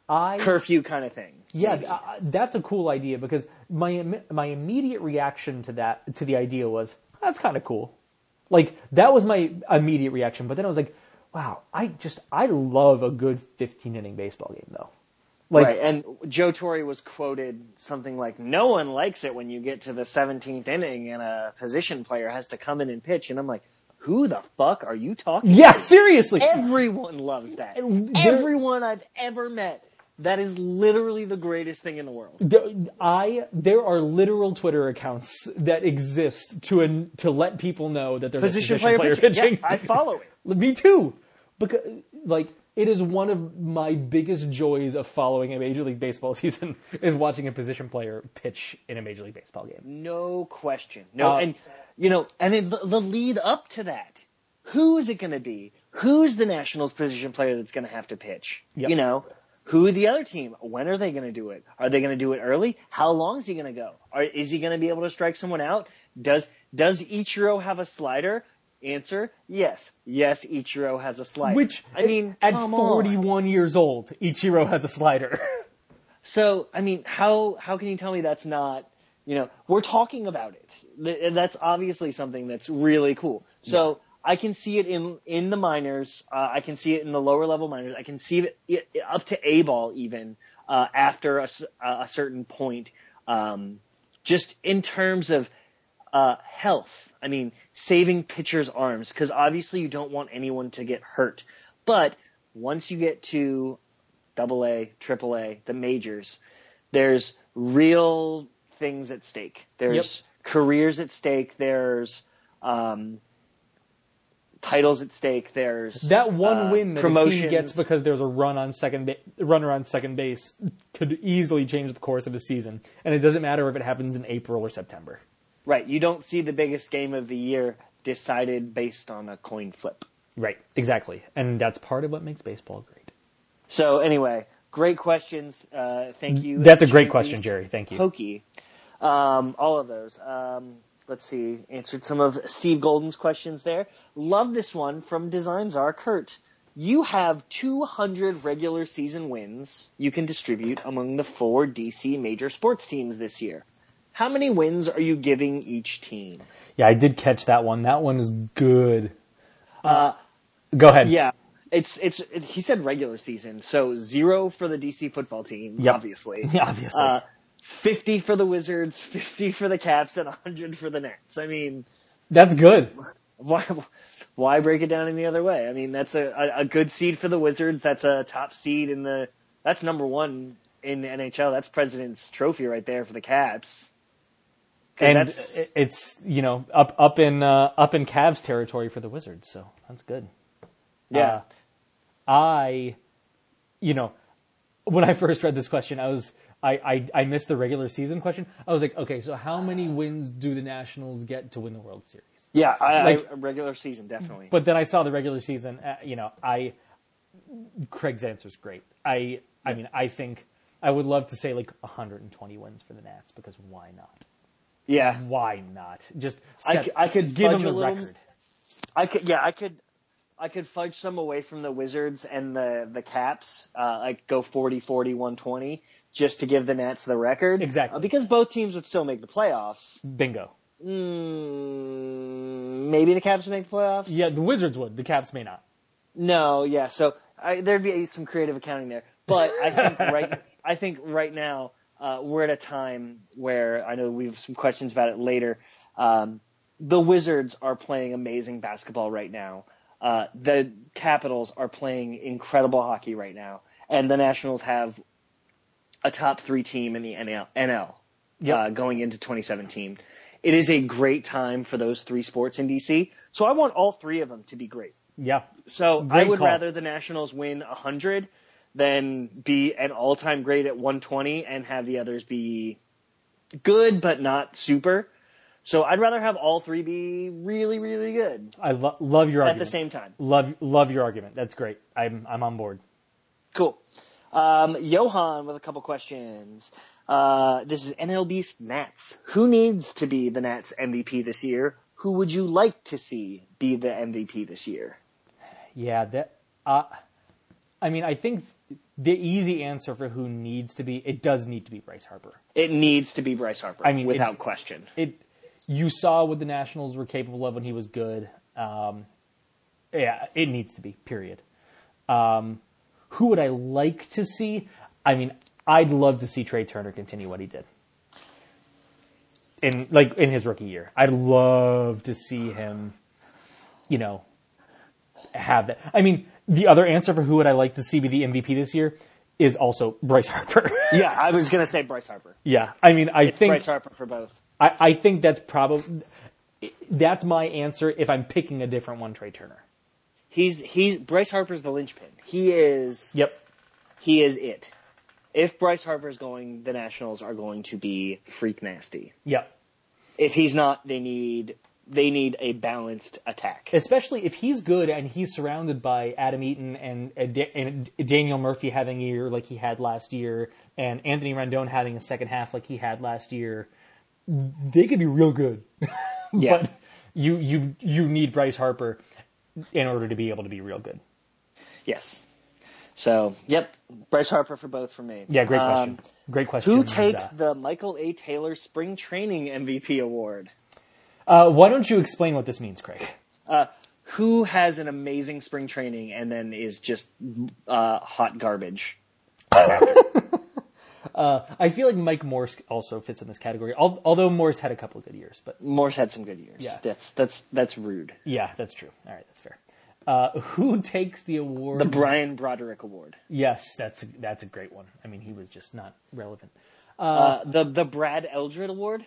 I, I curfew kind of thing. Yeah, uh, that's a cool idea because my my immediate reaction to that to the idea was that's kind of cool. Like that was my immediate reaction, but then I was like, wow, I just I love a good 15 inning baseball game though. Like, right, and Joe Torre was quoted something like, "No one likes it when you get to the 17th inning and a position player has to come in and pitch." And I'm like, who the fuck are you talking Yeah, to? seriously. Everyone loves that. Everyone I've ever met. That is literally the greatest thing in the world. I there are literal Twitter accounts that exist to to let people know that there's position, a position player, player pitching. pitching. Yeah, I follow it. Me too. Because like it is one of my biggest joys of following a Major League Baseball season is watching a position player pitch in a Major League Baseball game. No question. No, uh, and you know, and in the, the lead up to that, who is it going to be? Who's the Nationals position player that's going to have to pitch? Yep. You know, who the other team? When are they going to do it? Are they going to do it early? How long is he going to go? Are, is he going to be able to strike someone out? Does does Ichiro have a slider? Answer: Yes. Yes, Ichiro has a slider. Which I mean, at 41 on. years old, Ichiro has a slider. so I mean, how how can you tell me that's not you know, we're talking about it. That's obviously something that's really cool. So yeah. I can see it in in the minors. Uh, I can see it in the lower level minors. I can see it, it up to A ball even uh, after a, a, certain point. Um, just in terms of uh, health, I mean, saving pitchers' arms because obviously you don't want anyone to get hurt. But once you get to Double A, Triple A, the majors, there's real things at stake. There's yep. careers at stake. There's um, titles at stake. There's That one uh, win that a team gets because there's a run on second ba- runner on second base could easily change the course of the season, and it doesn't matter if it happens in April or September. Right. You don't see the biggest game of the year decided based on a coin flip. Right, exactly, and that's part of what makes baseball great. So anyway, great questions. Uh, thank you. That's a great question, Jerry. Thank you. Pokey. Um, all of those. Um, let's see. Answered some of Steve Golden's questions there. Love this one from Designs Czar Kurt. You have 200 regular season wins you can distribute among the four DC major sports teams this year. How many wins are you giving each team? Yeah, I did catch that one. That one is good. Uh, Go ahead. Yeah, it's it's it, he said regular season, so zero for the DC football team, Yep. obviously. obviously. Uh, 50 for the Wizards, 50 for the Caps, and 100 for the Nats. I mean, that's good. why why break it down any other way? I mean, that's a, a, a good seed for the Wizards. That's a top seed in the that's number one in the NHL. That's President's Trophy right there for the Caps. And that's- it's you know up up in uh, up in Cavs territory for the Wizards, so that's good. yeah, uh, I, you know, when I first read this question, I was I, I I missed the regular season question. I was like, okay, so how many wins do the Nationals get to win the World Series? yeah, I, like- I, regular season definitely. But then I saw the regular season. Uh, you know, I Craig's answer is great. I I mean, I think I would love to say like 120 wins for the Nats because why not? Yeah, Why not? Just I set- c- I could give them the little- record. I could, yeah, I could, I could fudge some away from the Wizards and the the Caps, uh, like go 40, 40, 120, just to give the Nats the record. Exactly. Uh, because both teams would still make the playoffs. Bingo. Mm, maybe the Caps would make the playoffs. Yeah, the Wizards would. The Caps may not. No, yeah. So I, there'd be some creative accounting there, but I think right, I think right now uh, we're at a time where I know we have some questions about it later. Um, the Wizards are playing amazing basketball right now. Uh, the Capitals are playing incredible hockey right now, and the Nationals have a top three team in the NL, NL Yep. uh, going into 2017. It is a great time for those three sports in DC. So I want all three of them to be great. Yeah. So Great I would call. rather the Nationals win 100 than be an all-time great at 120 and have the others be good but not super. So I'd rather have all three be really, really good I lo- love your at argument. the same time. Love love your argument. That's great. I'm I'm on board. Cool. Um, Johan with a couple questions. Uh, this is NLB Nats. Who needs to be the Nats MVP this year? Who would you like to see be the MVP this year? Yeah, that. Uh, I mean, I think the easy answer for who needs to be it does need to be Bryce Harper. It needs to be Bryce Harper. I mean, without it- question. It you saw what the Nationals were capable of when he was good. Um, yeah, it needs to be. Period. Um, who would I like to see? I mean, I'd love to see Trea Turner continue what he did in like in his rookie year. I'd love to see him, you know, have that. I mean, the other answer for who would I like to see be the MVP this year is also Bryce Harper. Yeah, I was gonna say Bryce Harper. yeah, I mean, I It's think Bryce Harper for both. I, I think that's probably that's my answer if I'm picking a different one, Trea Turner. He's he's Bryce Harper's the linchpin. He is Yep. he is it. If Bryce Harper's going, the Nationals are going to be freak nasty. Yep. If he's not, they need they need a balanced attack. Especially if he's good and he's surrounded by Adam Eaton and, and Daniel Murphy having a year like he had last year, and Anthony Rendon having a second half like he had last year, they could be real good. Yeah. but you you you need Bryce Harper in order to be able to be real good. Yes. So, yep, Bryce Harper for both for me. Yeah, great Um, question. great question. who takes the Michael A. Taylor Spring Training MVP award? Uh, why don't you explain what this means, Craig? Uh, who has an amazing spring training and then is just uh, hot garbage? I feel like Mike Morse also fits in this category. Although Morse had a couple of good years, but Morse had some good years. Yeah. That's that's that's rude. yeah, that's true. All right, that's fair. Uh, who takes the award? The Brian Broderick Award. yes, that's a, that's a great one. I mean, he was just not relevant. Uh, the the Brad Eldred Award.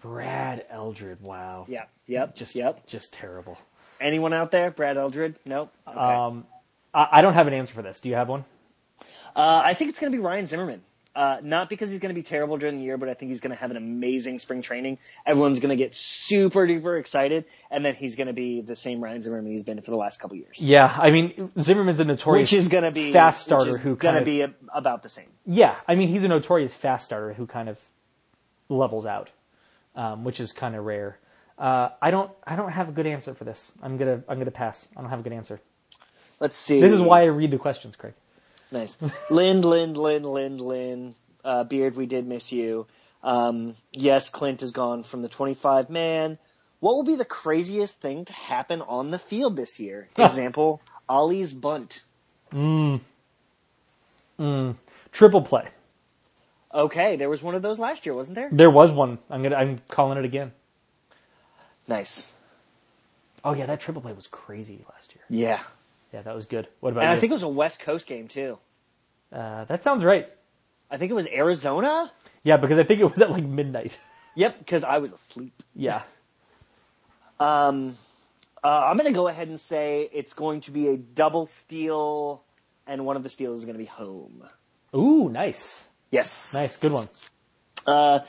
Brad Eldred, wow. Yeah. Yep. just yep. just terrible. Anyone out there? Brad Eldred? Nope. Okay. Um, I, I don't have an answer for this. Do you have one? Uh, I think it's going to be Ryan Zimmerman. Uh, not because he's going to be terrible during the year, but I think he's going to have an amazing spring training. Everyone's going to get super duper excited, and then he's going to be the same Ryan Zimmerman he's been for the last couple years. Yeah, I mean Zimmerman's a notorious Which is going to be fast which starter is who going to be a, about the same. yeah. I mean he's a notorious fast starter who kind of levels out, um, which is kind of rare. Uh, I don't I don't have a good answer for this. I'm gonna I'm gonna pass. I don't have a good answer. Let's see. This is why I read the questions, Craig. Nice. Lind, Lind, Lind, Lind, Lind. Uh, Beard, we did miss you. Um, yes, Clint is gone from the 25 man. What will be the craziest thing to happen on the field this year? Example, Ollie's bunt. Triple play. Okay, there was one of those last year, wasn't there? There was one. I'm gonna I'm calling it again. Nice. Oh yeah, that triple play was crazy last year. Yeah. Yeah, that was good. What about And you? I think it was a West Coast game too. uh, that sounds right. I think it was Arizona? Yeah, because I think it was at like midnight. Yep, because I was asleep. Yeah. Um, uh, I'm going to go ahead and say it's going to be a double steal, and one of the steals is going to be home. Ooh, nice, Yes. nice, good one. Uh,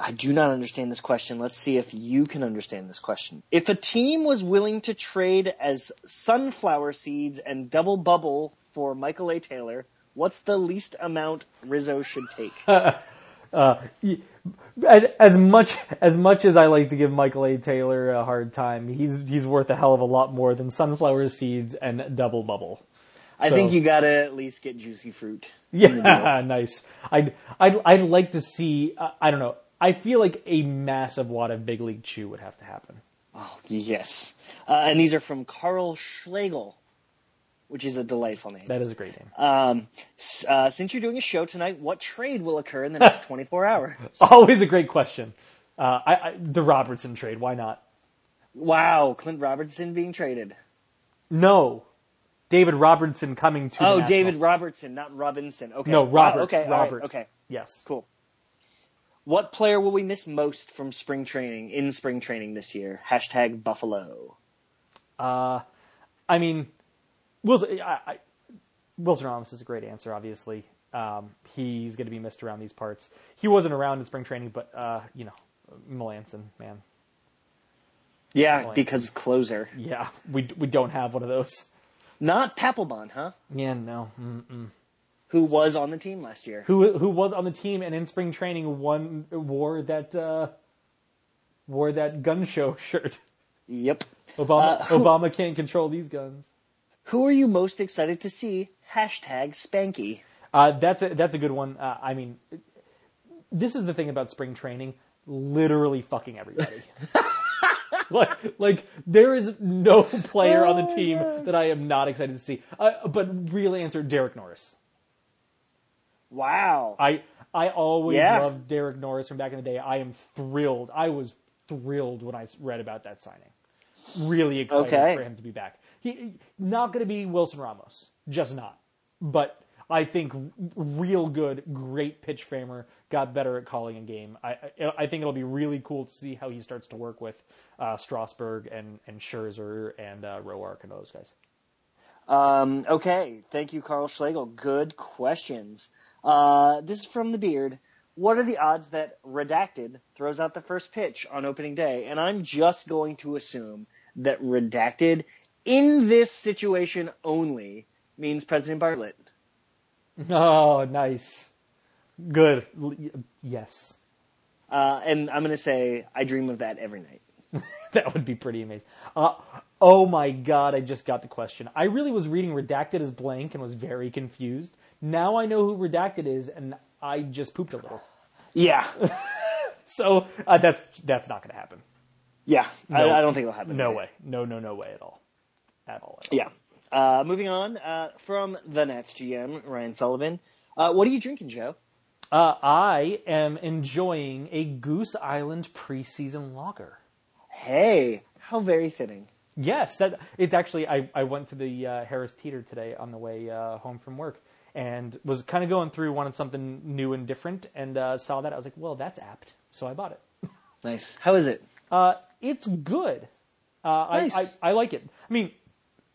I do not understand this question. Let's see if you can understand this question. If a team was willing to trade as sunflower seeds and double bubble for Michael A. Taylor, what's the least amount Rizzo should take? As, as much as much as I like to give Michael A. Taylor a hard time, he's he's worth a hell of a lot more than sunflower seeds and double bubble. I So- think you got to at least get juicy fruit. Yeah, nice. I'd I'd I'd like to see. Uh, I don't know. I feel like a massive wad of big league chew would have to happen. Oh, yes. Uh, and these are from Carl Schlegel, which is a delightful name. That is a great name. Um, uh, since you're doing a show tonight, what trade will occur in the next 24 hours? Always a great question. Uh, I, I the Robertson trade. Why not? Wow, Clint Robertson being traded. No, David Robertson coming to. Oh. David Robertson, not Robinson. Okay. No, Wow, Robert. okay, all right, Robert. okay, Yes. cool. What player will we miss most from spring training, in spring training this year? Hashtag Buffalo. Uh, I mean, Wilson. I, I, Wilson Ramos is a great answer. Obviously, um, he's going to be missed around these parts. He wasn't around in spring training, but uh, you know, Melancon, man. Yeah, Boy. because closer. Yeah, we we don't have one of those. Not Papelbon, huh? Yeah, no. Mm-mm. Who was on the team last year? Who who was on the team and in spring training one wore that uh, wore that gun show shirt. Yep. Obama Uh, who- Obama can't control these guns. Who are you most excited to see? Hashtag Spanky. Uh, that's a, that's a good one. Uh, I mean, this is the thing about spring training: literally fucking everybody. like, like there is no player on the team that I am not excited to see. Uh, but real answer: Derek Norris. Wow. I I always Yeah. loved Derek Norris from back in the day. I am thrilled. I was thrilled when I read about that signing. Really excited Okay. for him to be back. He not going to be Wilson Ramos, just not. But I think real good, great pitch framer. Got better at calling a game. I I, think it'll be really cool to see how he starts to work with uh, Strasburg and and Scherzer and uh, Roark and those guys. Um, okay, thank you, Carl Schlegel. Good questions. Uh, this is from the Beard. What are the odds that Redacted throws out the first pitch on opening day? And I'm just going to assume that Redacted, in this situation only, means President Bartlett. Oh, nice, good. Yes. Uh, and I'm going to say I dream of that every night. That would be pretty amazing. Uh, oh my god, I just got the question. I really was reading Redacted as blank and was very confused. Now I know who Redacted is, and I just pooped a little. Yeah, So uh, that's that's not going to happen. yeah. I, No. I don't think it'll happen. No way. No, no, no way at all. At all. At all. Yeah. Uh, moving on uh, from the Nats GM Ryan Sullivan. Uh, what are you drinking, Joe? Uh, I am enjoying a Goose Island preseason lager. Hey, how very fitting. Yes, that it's actually. I, I went to the uh, Harris Teeter today on the way uh, home from work and was kind of going through, wanted something new and different, and uh, saw that. I was like, well, that's apt, so I bought it. Nice. How is it? Uh, it's good. Uh, I, Nice. I I like it. I mean,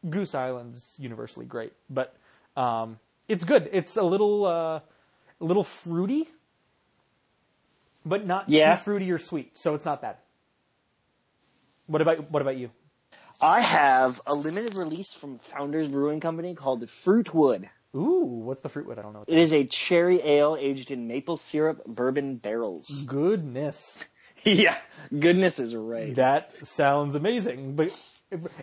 Goose Island's universally great, but um, it's good. It's a little uh, a little fruity, but not Yeah. too fruity or sweet, so it's not bad. What about what about you? I have a limited release from Founders Brewing Company called Fruitwood. Ooh, what's the fruitwood? I don't know. It is a cherry ale aged in maple syrup bourbon barrels. Goodness, yeah, goodness is right. that sounds amazing, but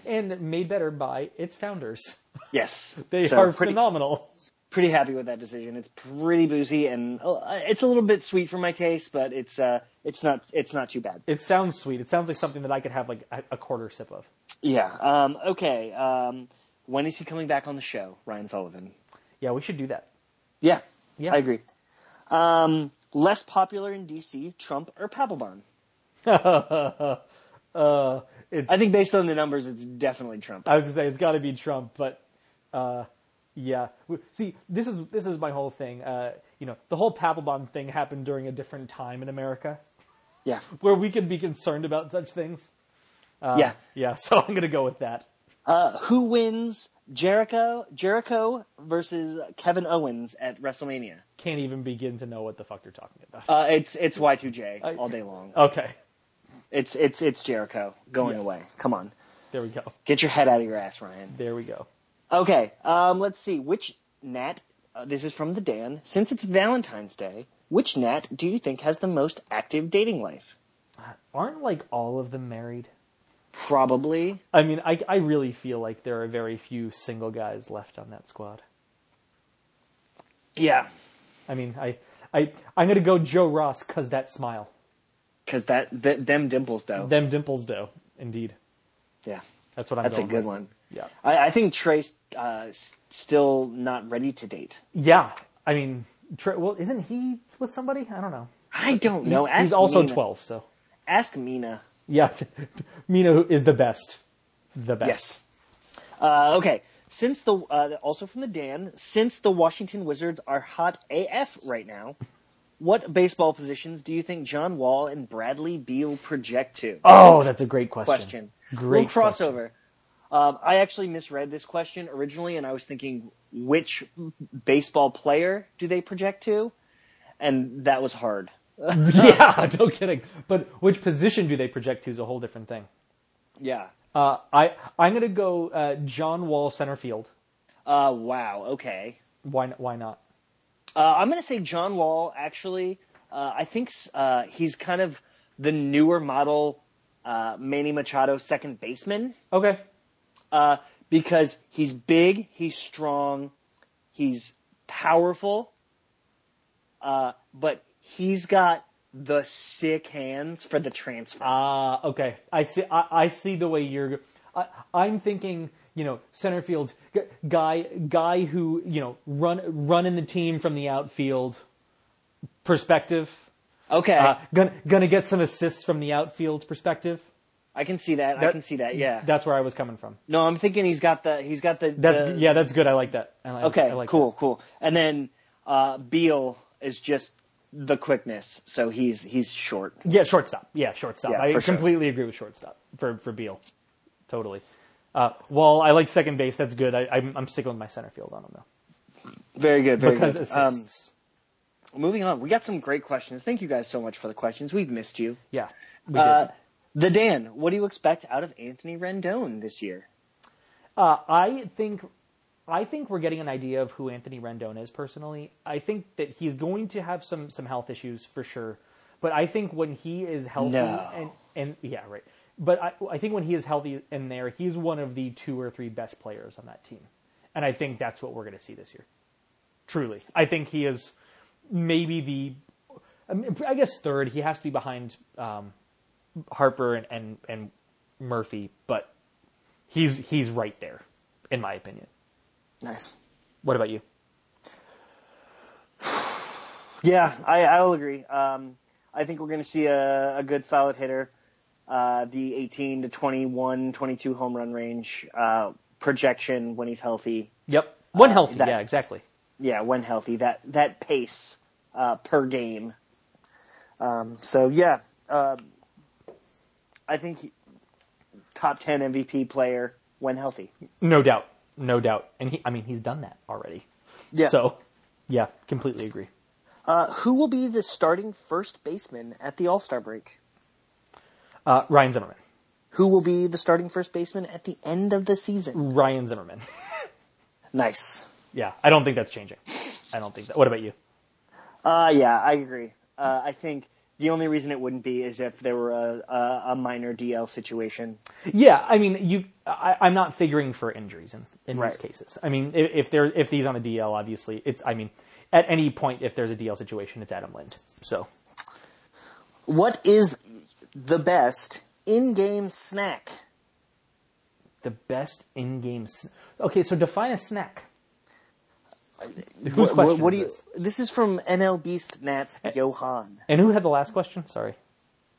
and made better by its founders. Yes, They So are pretty phenomenal. Pretty happy with that decision. It's pretty boozy and uh, it's a little bit sweet for my taste, but it's uh it's not it's not too bad. It sounds sweet. It sounds like something that I could have like a, quarter sip of. Yeah. Um. Okay. Um. When is he coming back on the show, Ryan Sullivan? Yeah, we should do that. Yeah. Yeah. I agree. Um. Less popular in DC, Trump or Papelbon? uh, it's. I think based on the numbers, it's definitely Trump. I was gonna say it's got to be Trump, but uh, yeah. See, this is this is my whole thing. Uh, you know, the whole Papelbon thing happened during a different time in America Yeah. where we could be concerned about such things. Uh, yeah. Yeah, so I'm gonna go with that. Uh, who wins Jericho Jericho versus Kevin Owens at WrestleMania? Can't even begin to know what the fuck you're talking about. Uh, it's it's Y2J I- all day long. Okay, It's it's it's Jericho going Yeah. away. Come on, there we go. get your head out of your ass, Ryan. There we go. Okay, um, let's see. Which Nat? Uh, this is from the Dan. Since it's Valentine's Day, which Nat do you think has the most active dating life? Aren't like all of them married? Probably. I mean, I I really feel like there are very few single guys left on that squad. Yeah, I mean, I I I'm gonna go Joe Ross because that smile, because that th- them dimples though. them dimples though. indeed. yeah, That's what I'm. that's a good with. one. Yeah. I, I think Trea's uh, still not ready to date. Yeah. I mean, Tre- well, isn't he with somebody? I don't know. I don't know. Ask He's also Mina. 12, so Ask Mina. yeah. Mina is the best. The best. Yes. Uh, okay. Since the uh, also from the Dan, since the Washington Wizards are hot AF right now, what baseball positions do you think John Wall and Bradley Beal project to? Oh, that's a great question. question. Great crossover. Um, I actually misread this question originally, and I was thinking, which baseball player do they project to? And that was hard. yeah, no kidding. But which position do they project to is a whole different thing. Yeah. Uh, I I'm gonna go uh, John Wall center field. Uh, wow. Okay. Why why not? Uh, I'm going to say John Wall. Actually, uh, I think uh, he's kind of the newer model uh, Manny Machado second baseman Okay. Uh, because he's big, he's strong, he's powerful, uh, but he's got the sick hands for the transfer. Ah, okay. I see. I, I see the way you're. I, I'm thinking. You know, center field guy, guy who you know run running the team from the outfield perspective. okay, Uh, gonna gonna get some assists from the outfield perspective. I can see that. I can see that. Yeah. That's where I was coming from. no, I'm thinking he's got the he's got the That's the- yeah, that's good. I like that. I, I- Okay, I like cool, cool. And then uh, Beal is just the quickness, so he's he's short. That. Yeah, shortstop. Yeah, shortstop. Yeah, I sure. completely agree with shortstop for for Beal. Totally. Uh, well, I like second base. That's good. I, I'm, I'm sticking with my center field on him though Very good, very because good. assists. Um, moving on, we got some great questions. Thank you guys so much for the questions. We've missed you. yeah. We Uh. The Dan, what do you expect out of Anthony Rendon this year? Uh, I think I think we're getting an idea of who Anthony Rendon is personally. I think that he's going to have some some health issues for sure, but I think when he is healthy No. and and yeah right. But I, I think when he is healthy in there, he's one of the two or three best players on that team, and I think that's what we're going to see this year. Truly, I think he is maybe the, I, I guess third. He has to be behind um, Harper and, and and Murphy, but he's he's right there, in my opinion. Nice. What about you? Yeah, I, I will agree. Um, I think we're going to see a, a good solid hitter. Uh, the 18 to 21, 22 home run range uh, projection when he's healthy. Yep, one Uh, healthy. that- yeah, exactly. Yeah, when healthy, that that pace uh, per game. Um, so yeah, uh, I think he, top ten MVP player when healthy. No doubt, no doubt. And he, I mean, he's done that already. Yeah. So, yeah, completely agree. Uh, who will be the starting first baseman at the All Star break? Uh, Ryan Zimmerman. Who will be the starting first baseman at the end of the season? Ryan Zimmerman. Nice. yeah, I don't think that's changing. I don't think that. What about you? Uh, yeah, I agree. Uh, I think the only reason it wouldn't be is if there were a, a, a minor DL situation. Yeah, I mean, you. I, I'm not figuring for injuries in, in Right. these cases. I mean, if, if there if he's on a DL, obviously, it's. I mean, at any point, if there's a DL situation, it's Adam Lind. So, What is the best in-game snack? the best in-game. Sn- okay, so define a snack. Whose What, question what do you? this? This is from NL Beast Nats Johan. And who had the last question? Sorry.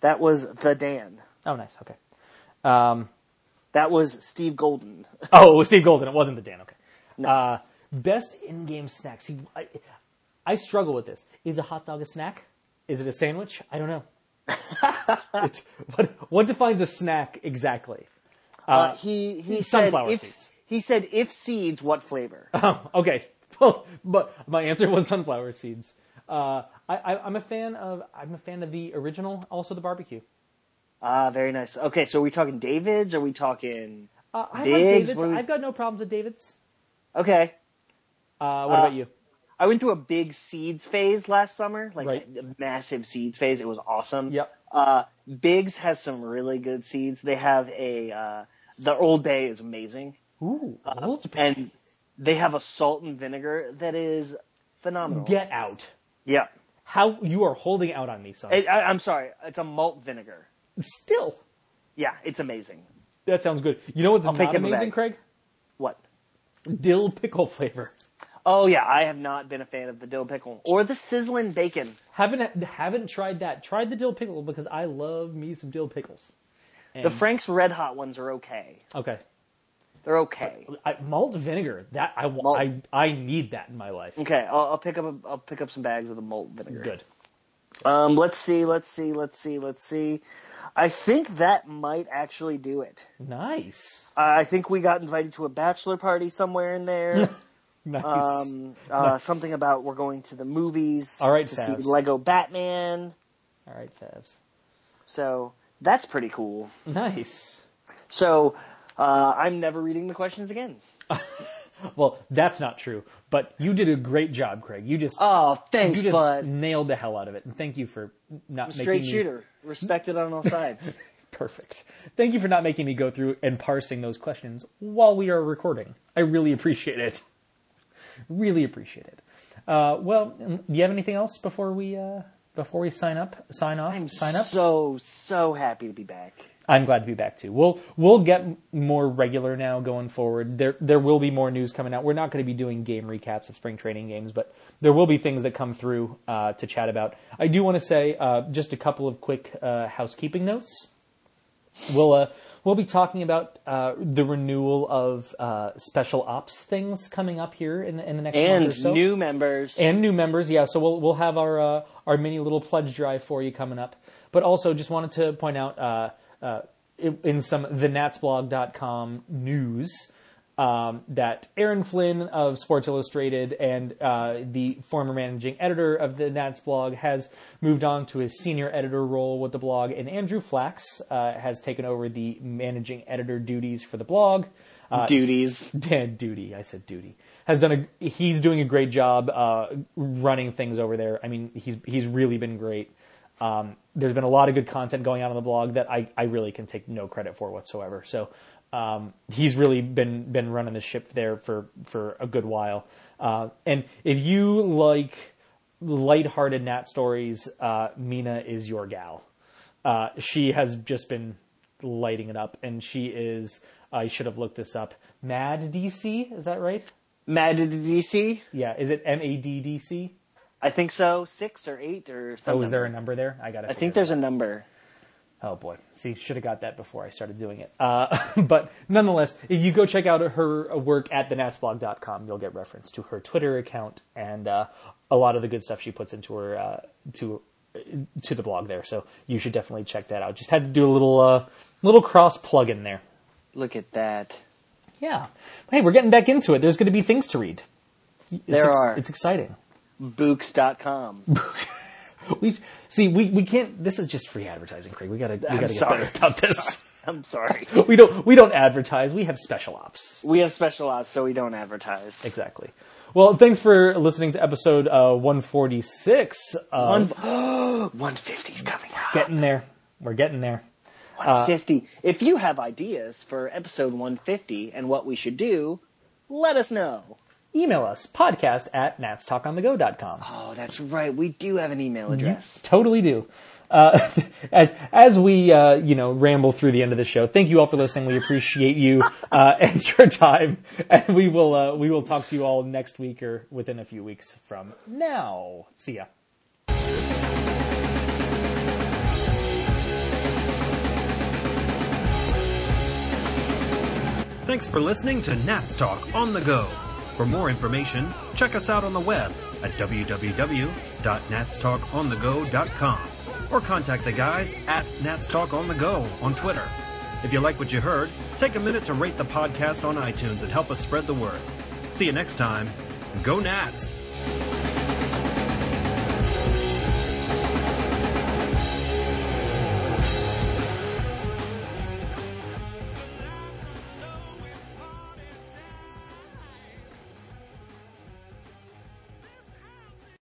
That was the Dan. Oh, nice. Okay. Um, That was Steve Golden. oh, it was Steve Golden. It wasn't the Dan. Okay. Uh, best in-game snack. See, I, I struggle with this. Is a hot dog a snack? Is it a sandwich? I don't know. it's, what, what defines a snack exactly? Uh, he he said sunflower if, seeds. He said if seeds, what flavor? Oh, okay. Well, but my answer was sunflower seeds. Uh, I, I, I'm a fan of I'm a fan of the original, also the barbecue. Ah, very nice. Okay, so are we talking David's? Are we talking? Uh, I like David's. We... I've got no problems with David's. Okay, Uh, what about you? I went through a big seeds phase last summer, like Right. a massive seeds phase. It was awesome. Yep. Uh, Bigs has some really good seeds. They have a uh, the Old Bay is amazing, Ooh, Old Bay. and they have a salt and vinegar that is phenomenal. Get out. Yeah, How you are holding out on me, son. It- I, I'm sorry, it's a malt vinegar. Still, Yeah, it's amazing. that sounds good. You know what's I'll not amazing. Craig? What? Dill pickle flavor. Oh yeah, I have not been a fan of the dill pickle or the sizzling bacon. Haven't haven't tried that. Tried the dill pickle because I love me some dill pickles. The Frank's Red Hot ones are okay. okay. They're okay. I, malt vinegar. That I, Malt. I I need that in my life. Okay, I'll, I'll pick up a, I'll pick up some bags of the malt vinegar. Good. Um, let's see, let's see, let's see, let's see. I think that might actually do it. Nice. I think we got invited to a bachelor party somewhere in there. Nice. um, uh, something about we're going to the movies All right, to see Lego Batman. All right, Favs. So that's pretty cool. Nice. So uh, I'm never reading the questions again. Well, that's not true. But you did a great job, Craig. You just Oh, thanks, you just bud. nailed the hell out of it, and thank you for not a making straight me shooter, respected on all sides. perfect. Thank you for not making me go through and parsing those questions while we are recording. I really appreciate it. Really appreciate it. Uh, well, do you have anything else before we uh, before we sign up? Sign off. I'm sign up. so so happy to be back. I'm glad to be back too. We'll we'll get more regular now going forward. There there will be more news coming out. We're not going to be doing game recaps of spring training games, but there will be things that come through uh, to chat about. I do want to say uh, just a couple of quick uh, housekeeping notes. We'll uh, we'll be talking about uh, the renewal of uh, special ops things coming up here in the, in the next month And or so new members. and new members. Yeah, so we'll we'll have our uh, our mini little pledge drive for you coming up. But also, just wanted to point out in, in some thenatsblog.com news um, that Aaron Flynn of Sports Illustrated and uh, the former managing editor of the Nats blog has moved on to his senior editor role with the blog, and Andrew Flax uh, has taken over the managing editor duties for the blog. Uh, duties. Dan Duty, I said Duty, has done a. He's doing a great job uh, running things over there. I mean, he's he's really been great. Um, there's been a lot of good content going out on the blog that I, I really can take no credit for whatsoever. So um, he's really been been running the ship there for for a good while. Uh, and if you like lighthearted Nat stories, uh, Mina is your gal. Uh, she has just been lighting it up, and she is. I should have looked this up. Mad DC, is that right? Mad DC? Yeah, is it M A D D C? I think so. Six or eight or something. Oh, is there a number there? I got I think there's a number. Oh boy, see, should have got that before I started doing it. Uh, but nonetheless, if you go check out her work at thenatsblog.com, you'll get reference to her Twitter account and uh, a lot of the good stuff she puts into her uh, to to the blog there. So you should definitely check that out. Just had to do a little uh, little cross plug in there. Look at that. Yeah. Hey, we're getting back into it. There's going to be things to read. It's There ex- are. It's exciting. Books.com. We see. We, we can't. This is just free advertising, Craig. We gotta. We I'm gotta get sorry. better about this. I'm sorry. We don't. We don't advertise. We have special ops. We have special ops, so we don't advertise. Exactly. Well, thanks for listening to episode uh, 146. Of One, 150's coming out. Getting there. We're getting there. 150. if you have ideas for episode 150 and what we should do, let us know. Email us podcast at natstalkonthego.com. Oh, that's right. We do have an email address. Totally do. Uh, as as we uh, you know ramble through the end of the show, thank you all for listening. We appreciate you uh, and your time, and we will uh, we will talk to you all next week or within a few weeks from now. See ya. Thanks for listening to Nats Talk on the Go. For more information, check us out on the web at www.natstalkonthego.com or contact the guys at Nats Talk on the Go on Twitter. If you like what you heard, take a minute to rate the podcast on iTunes and help us spread the word. See you next time. Go Nats!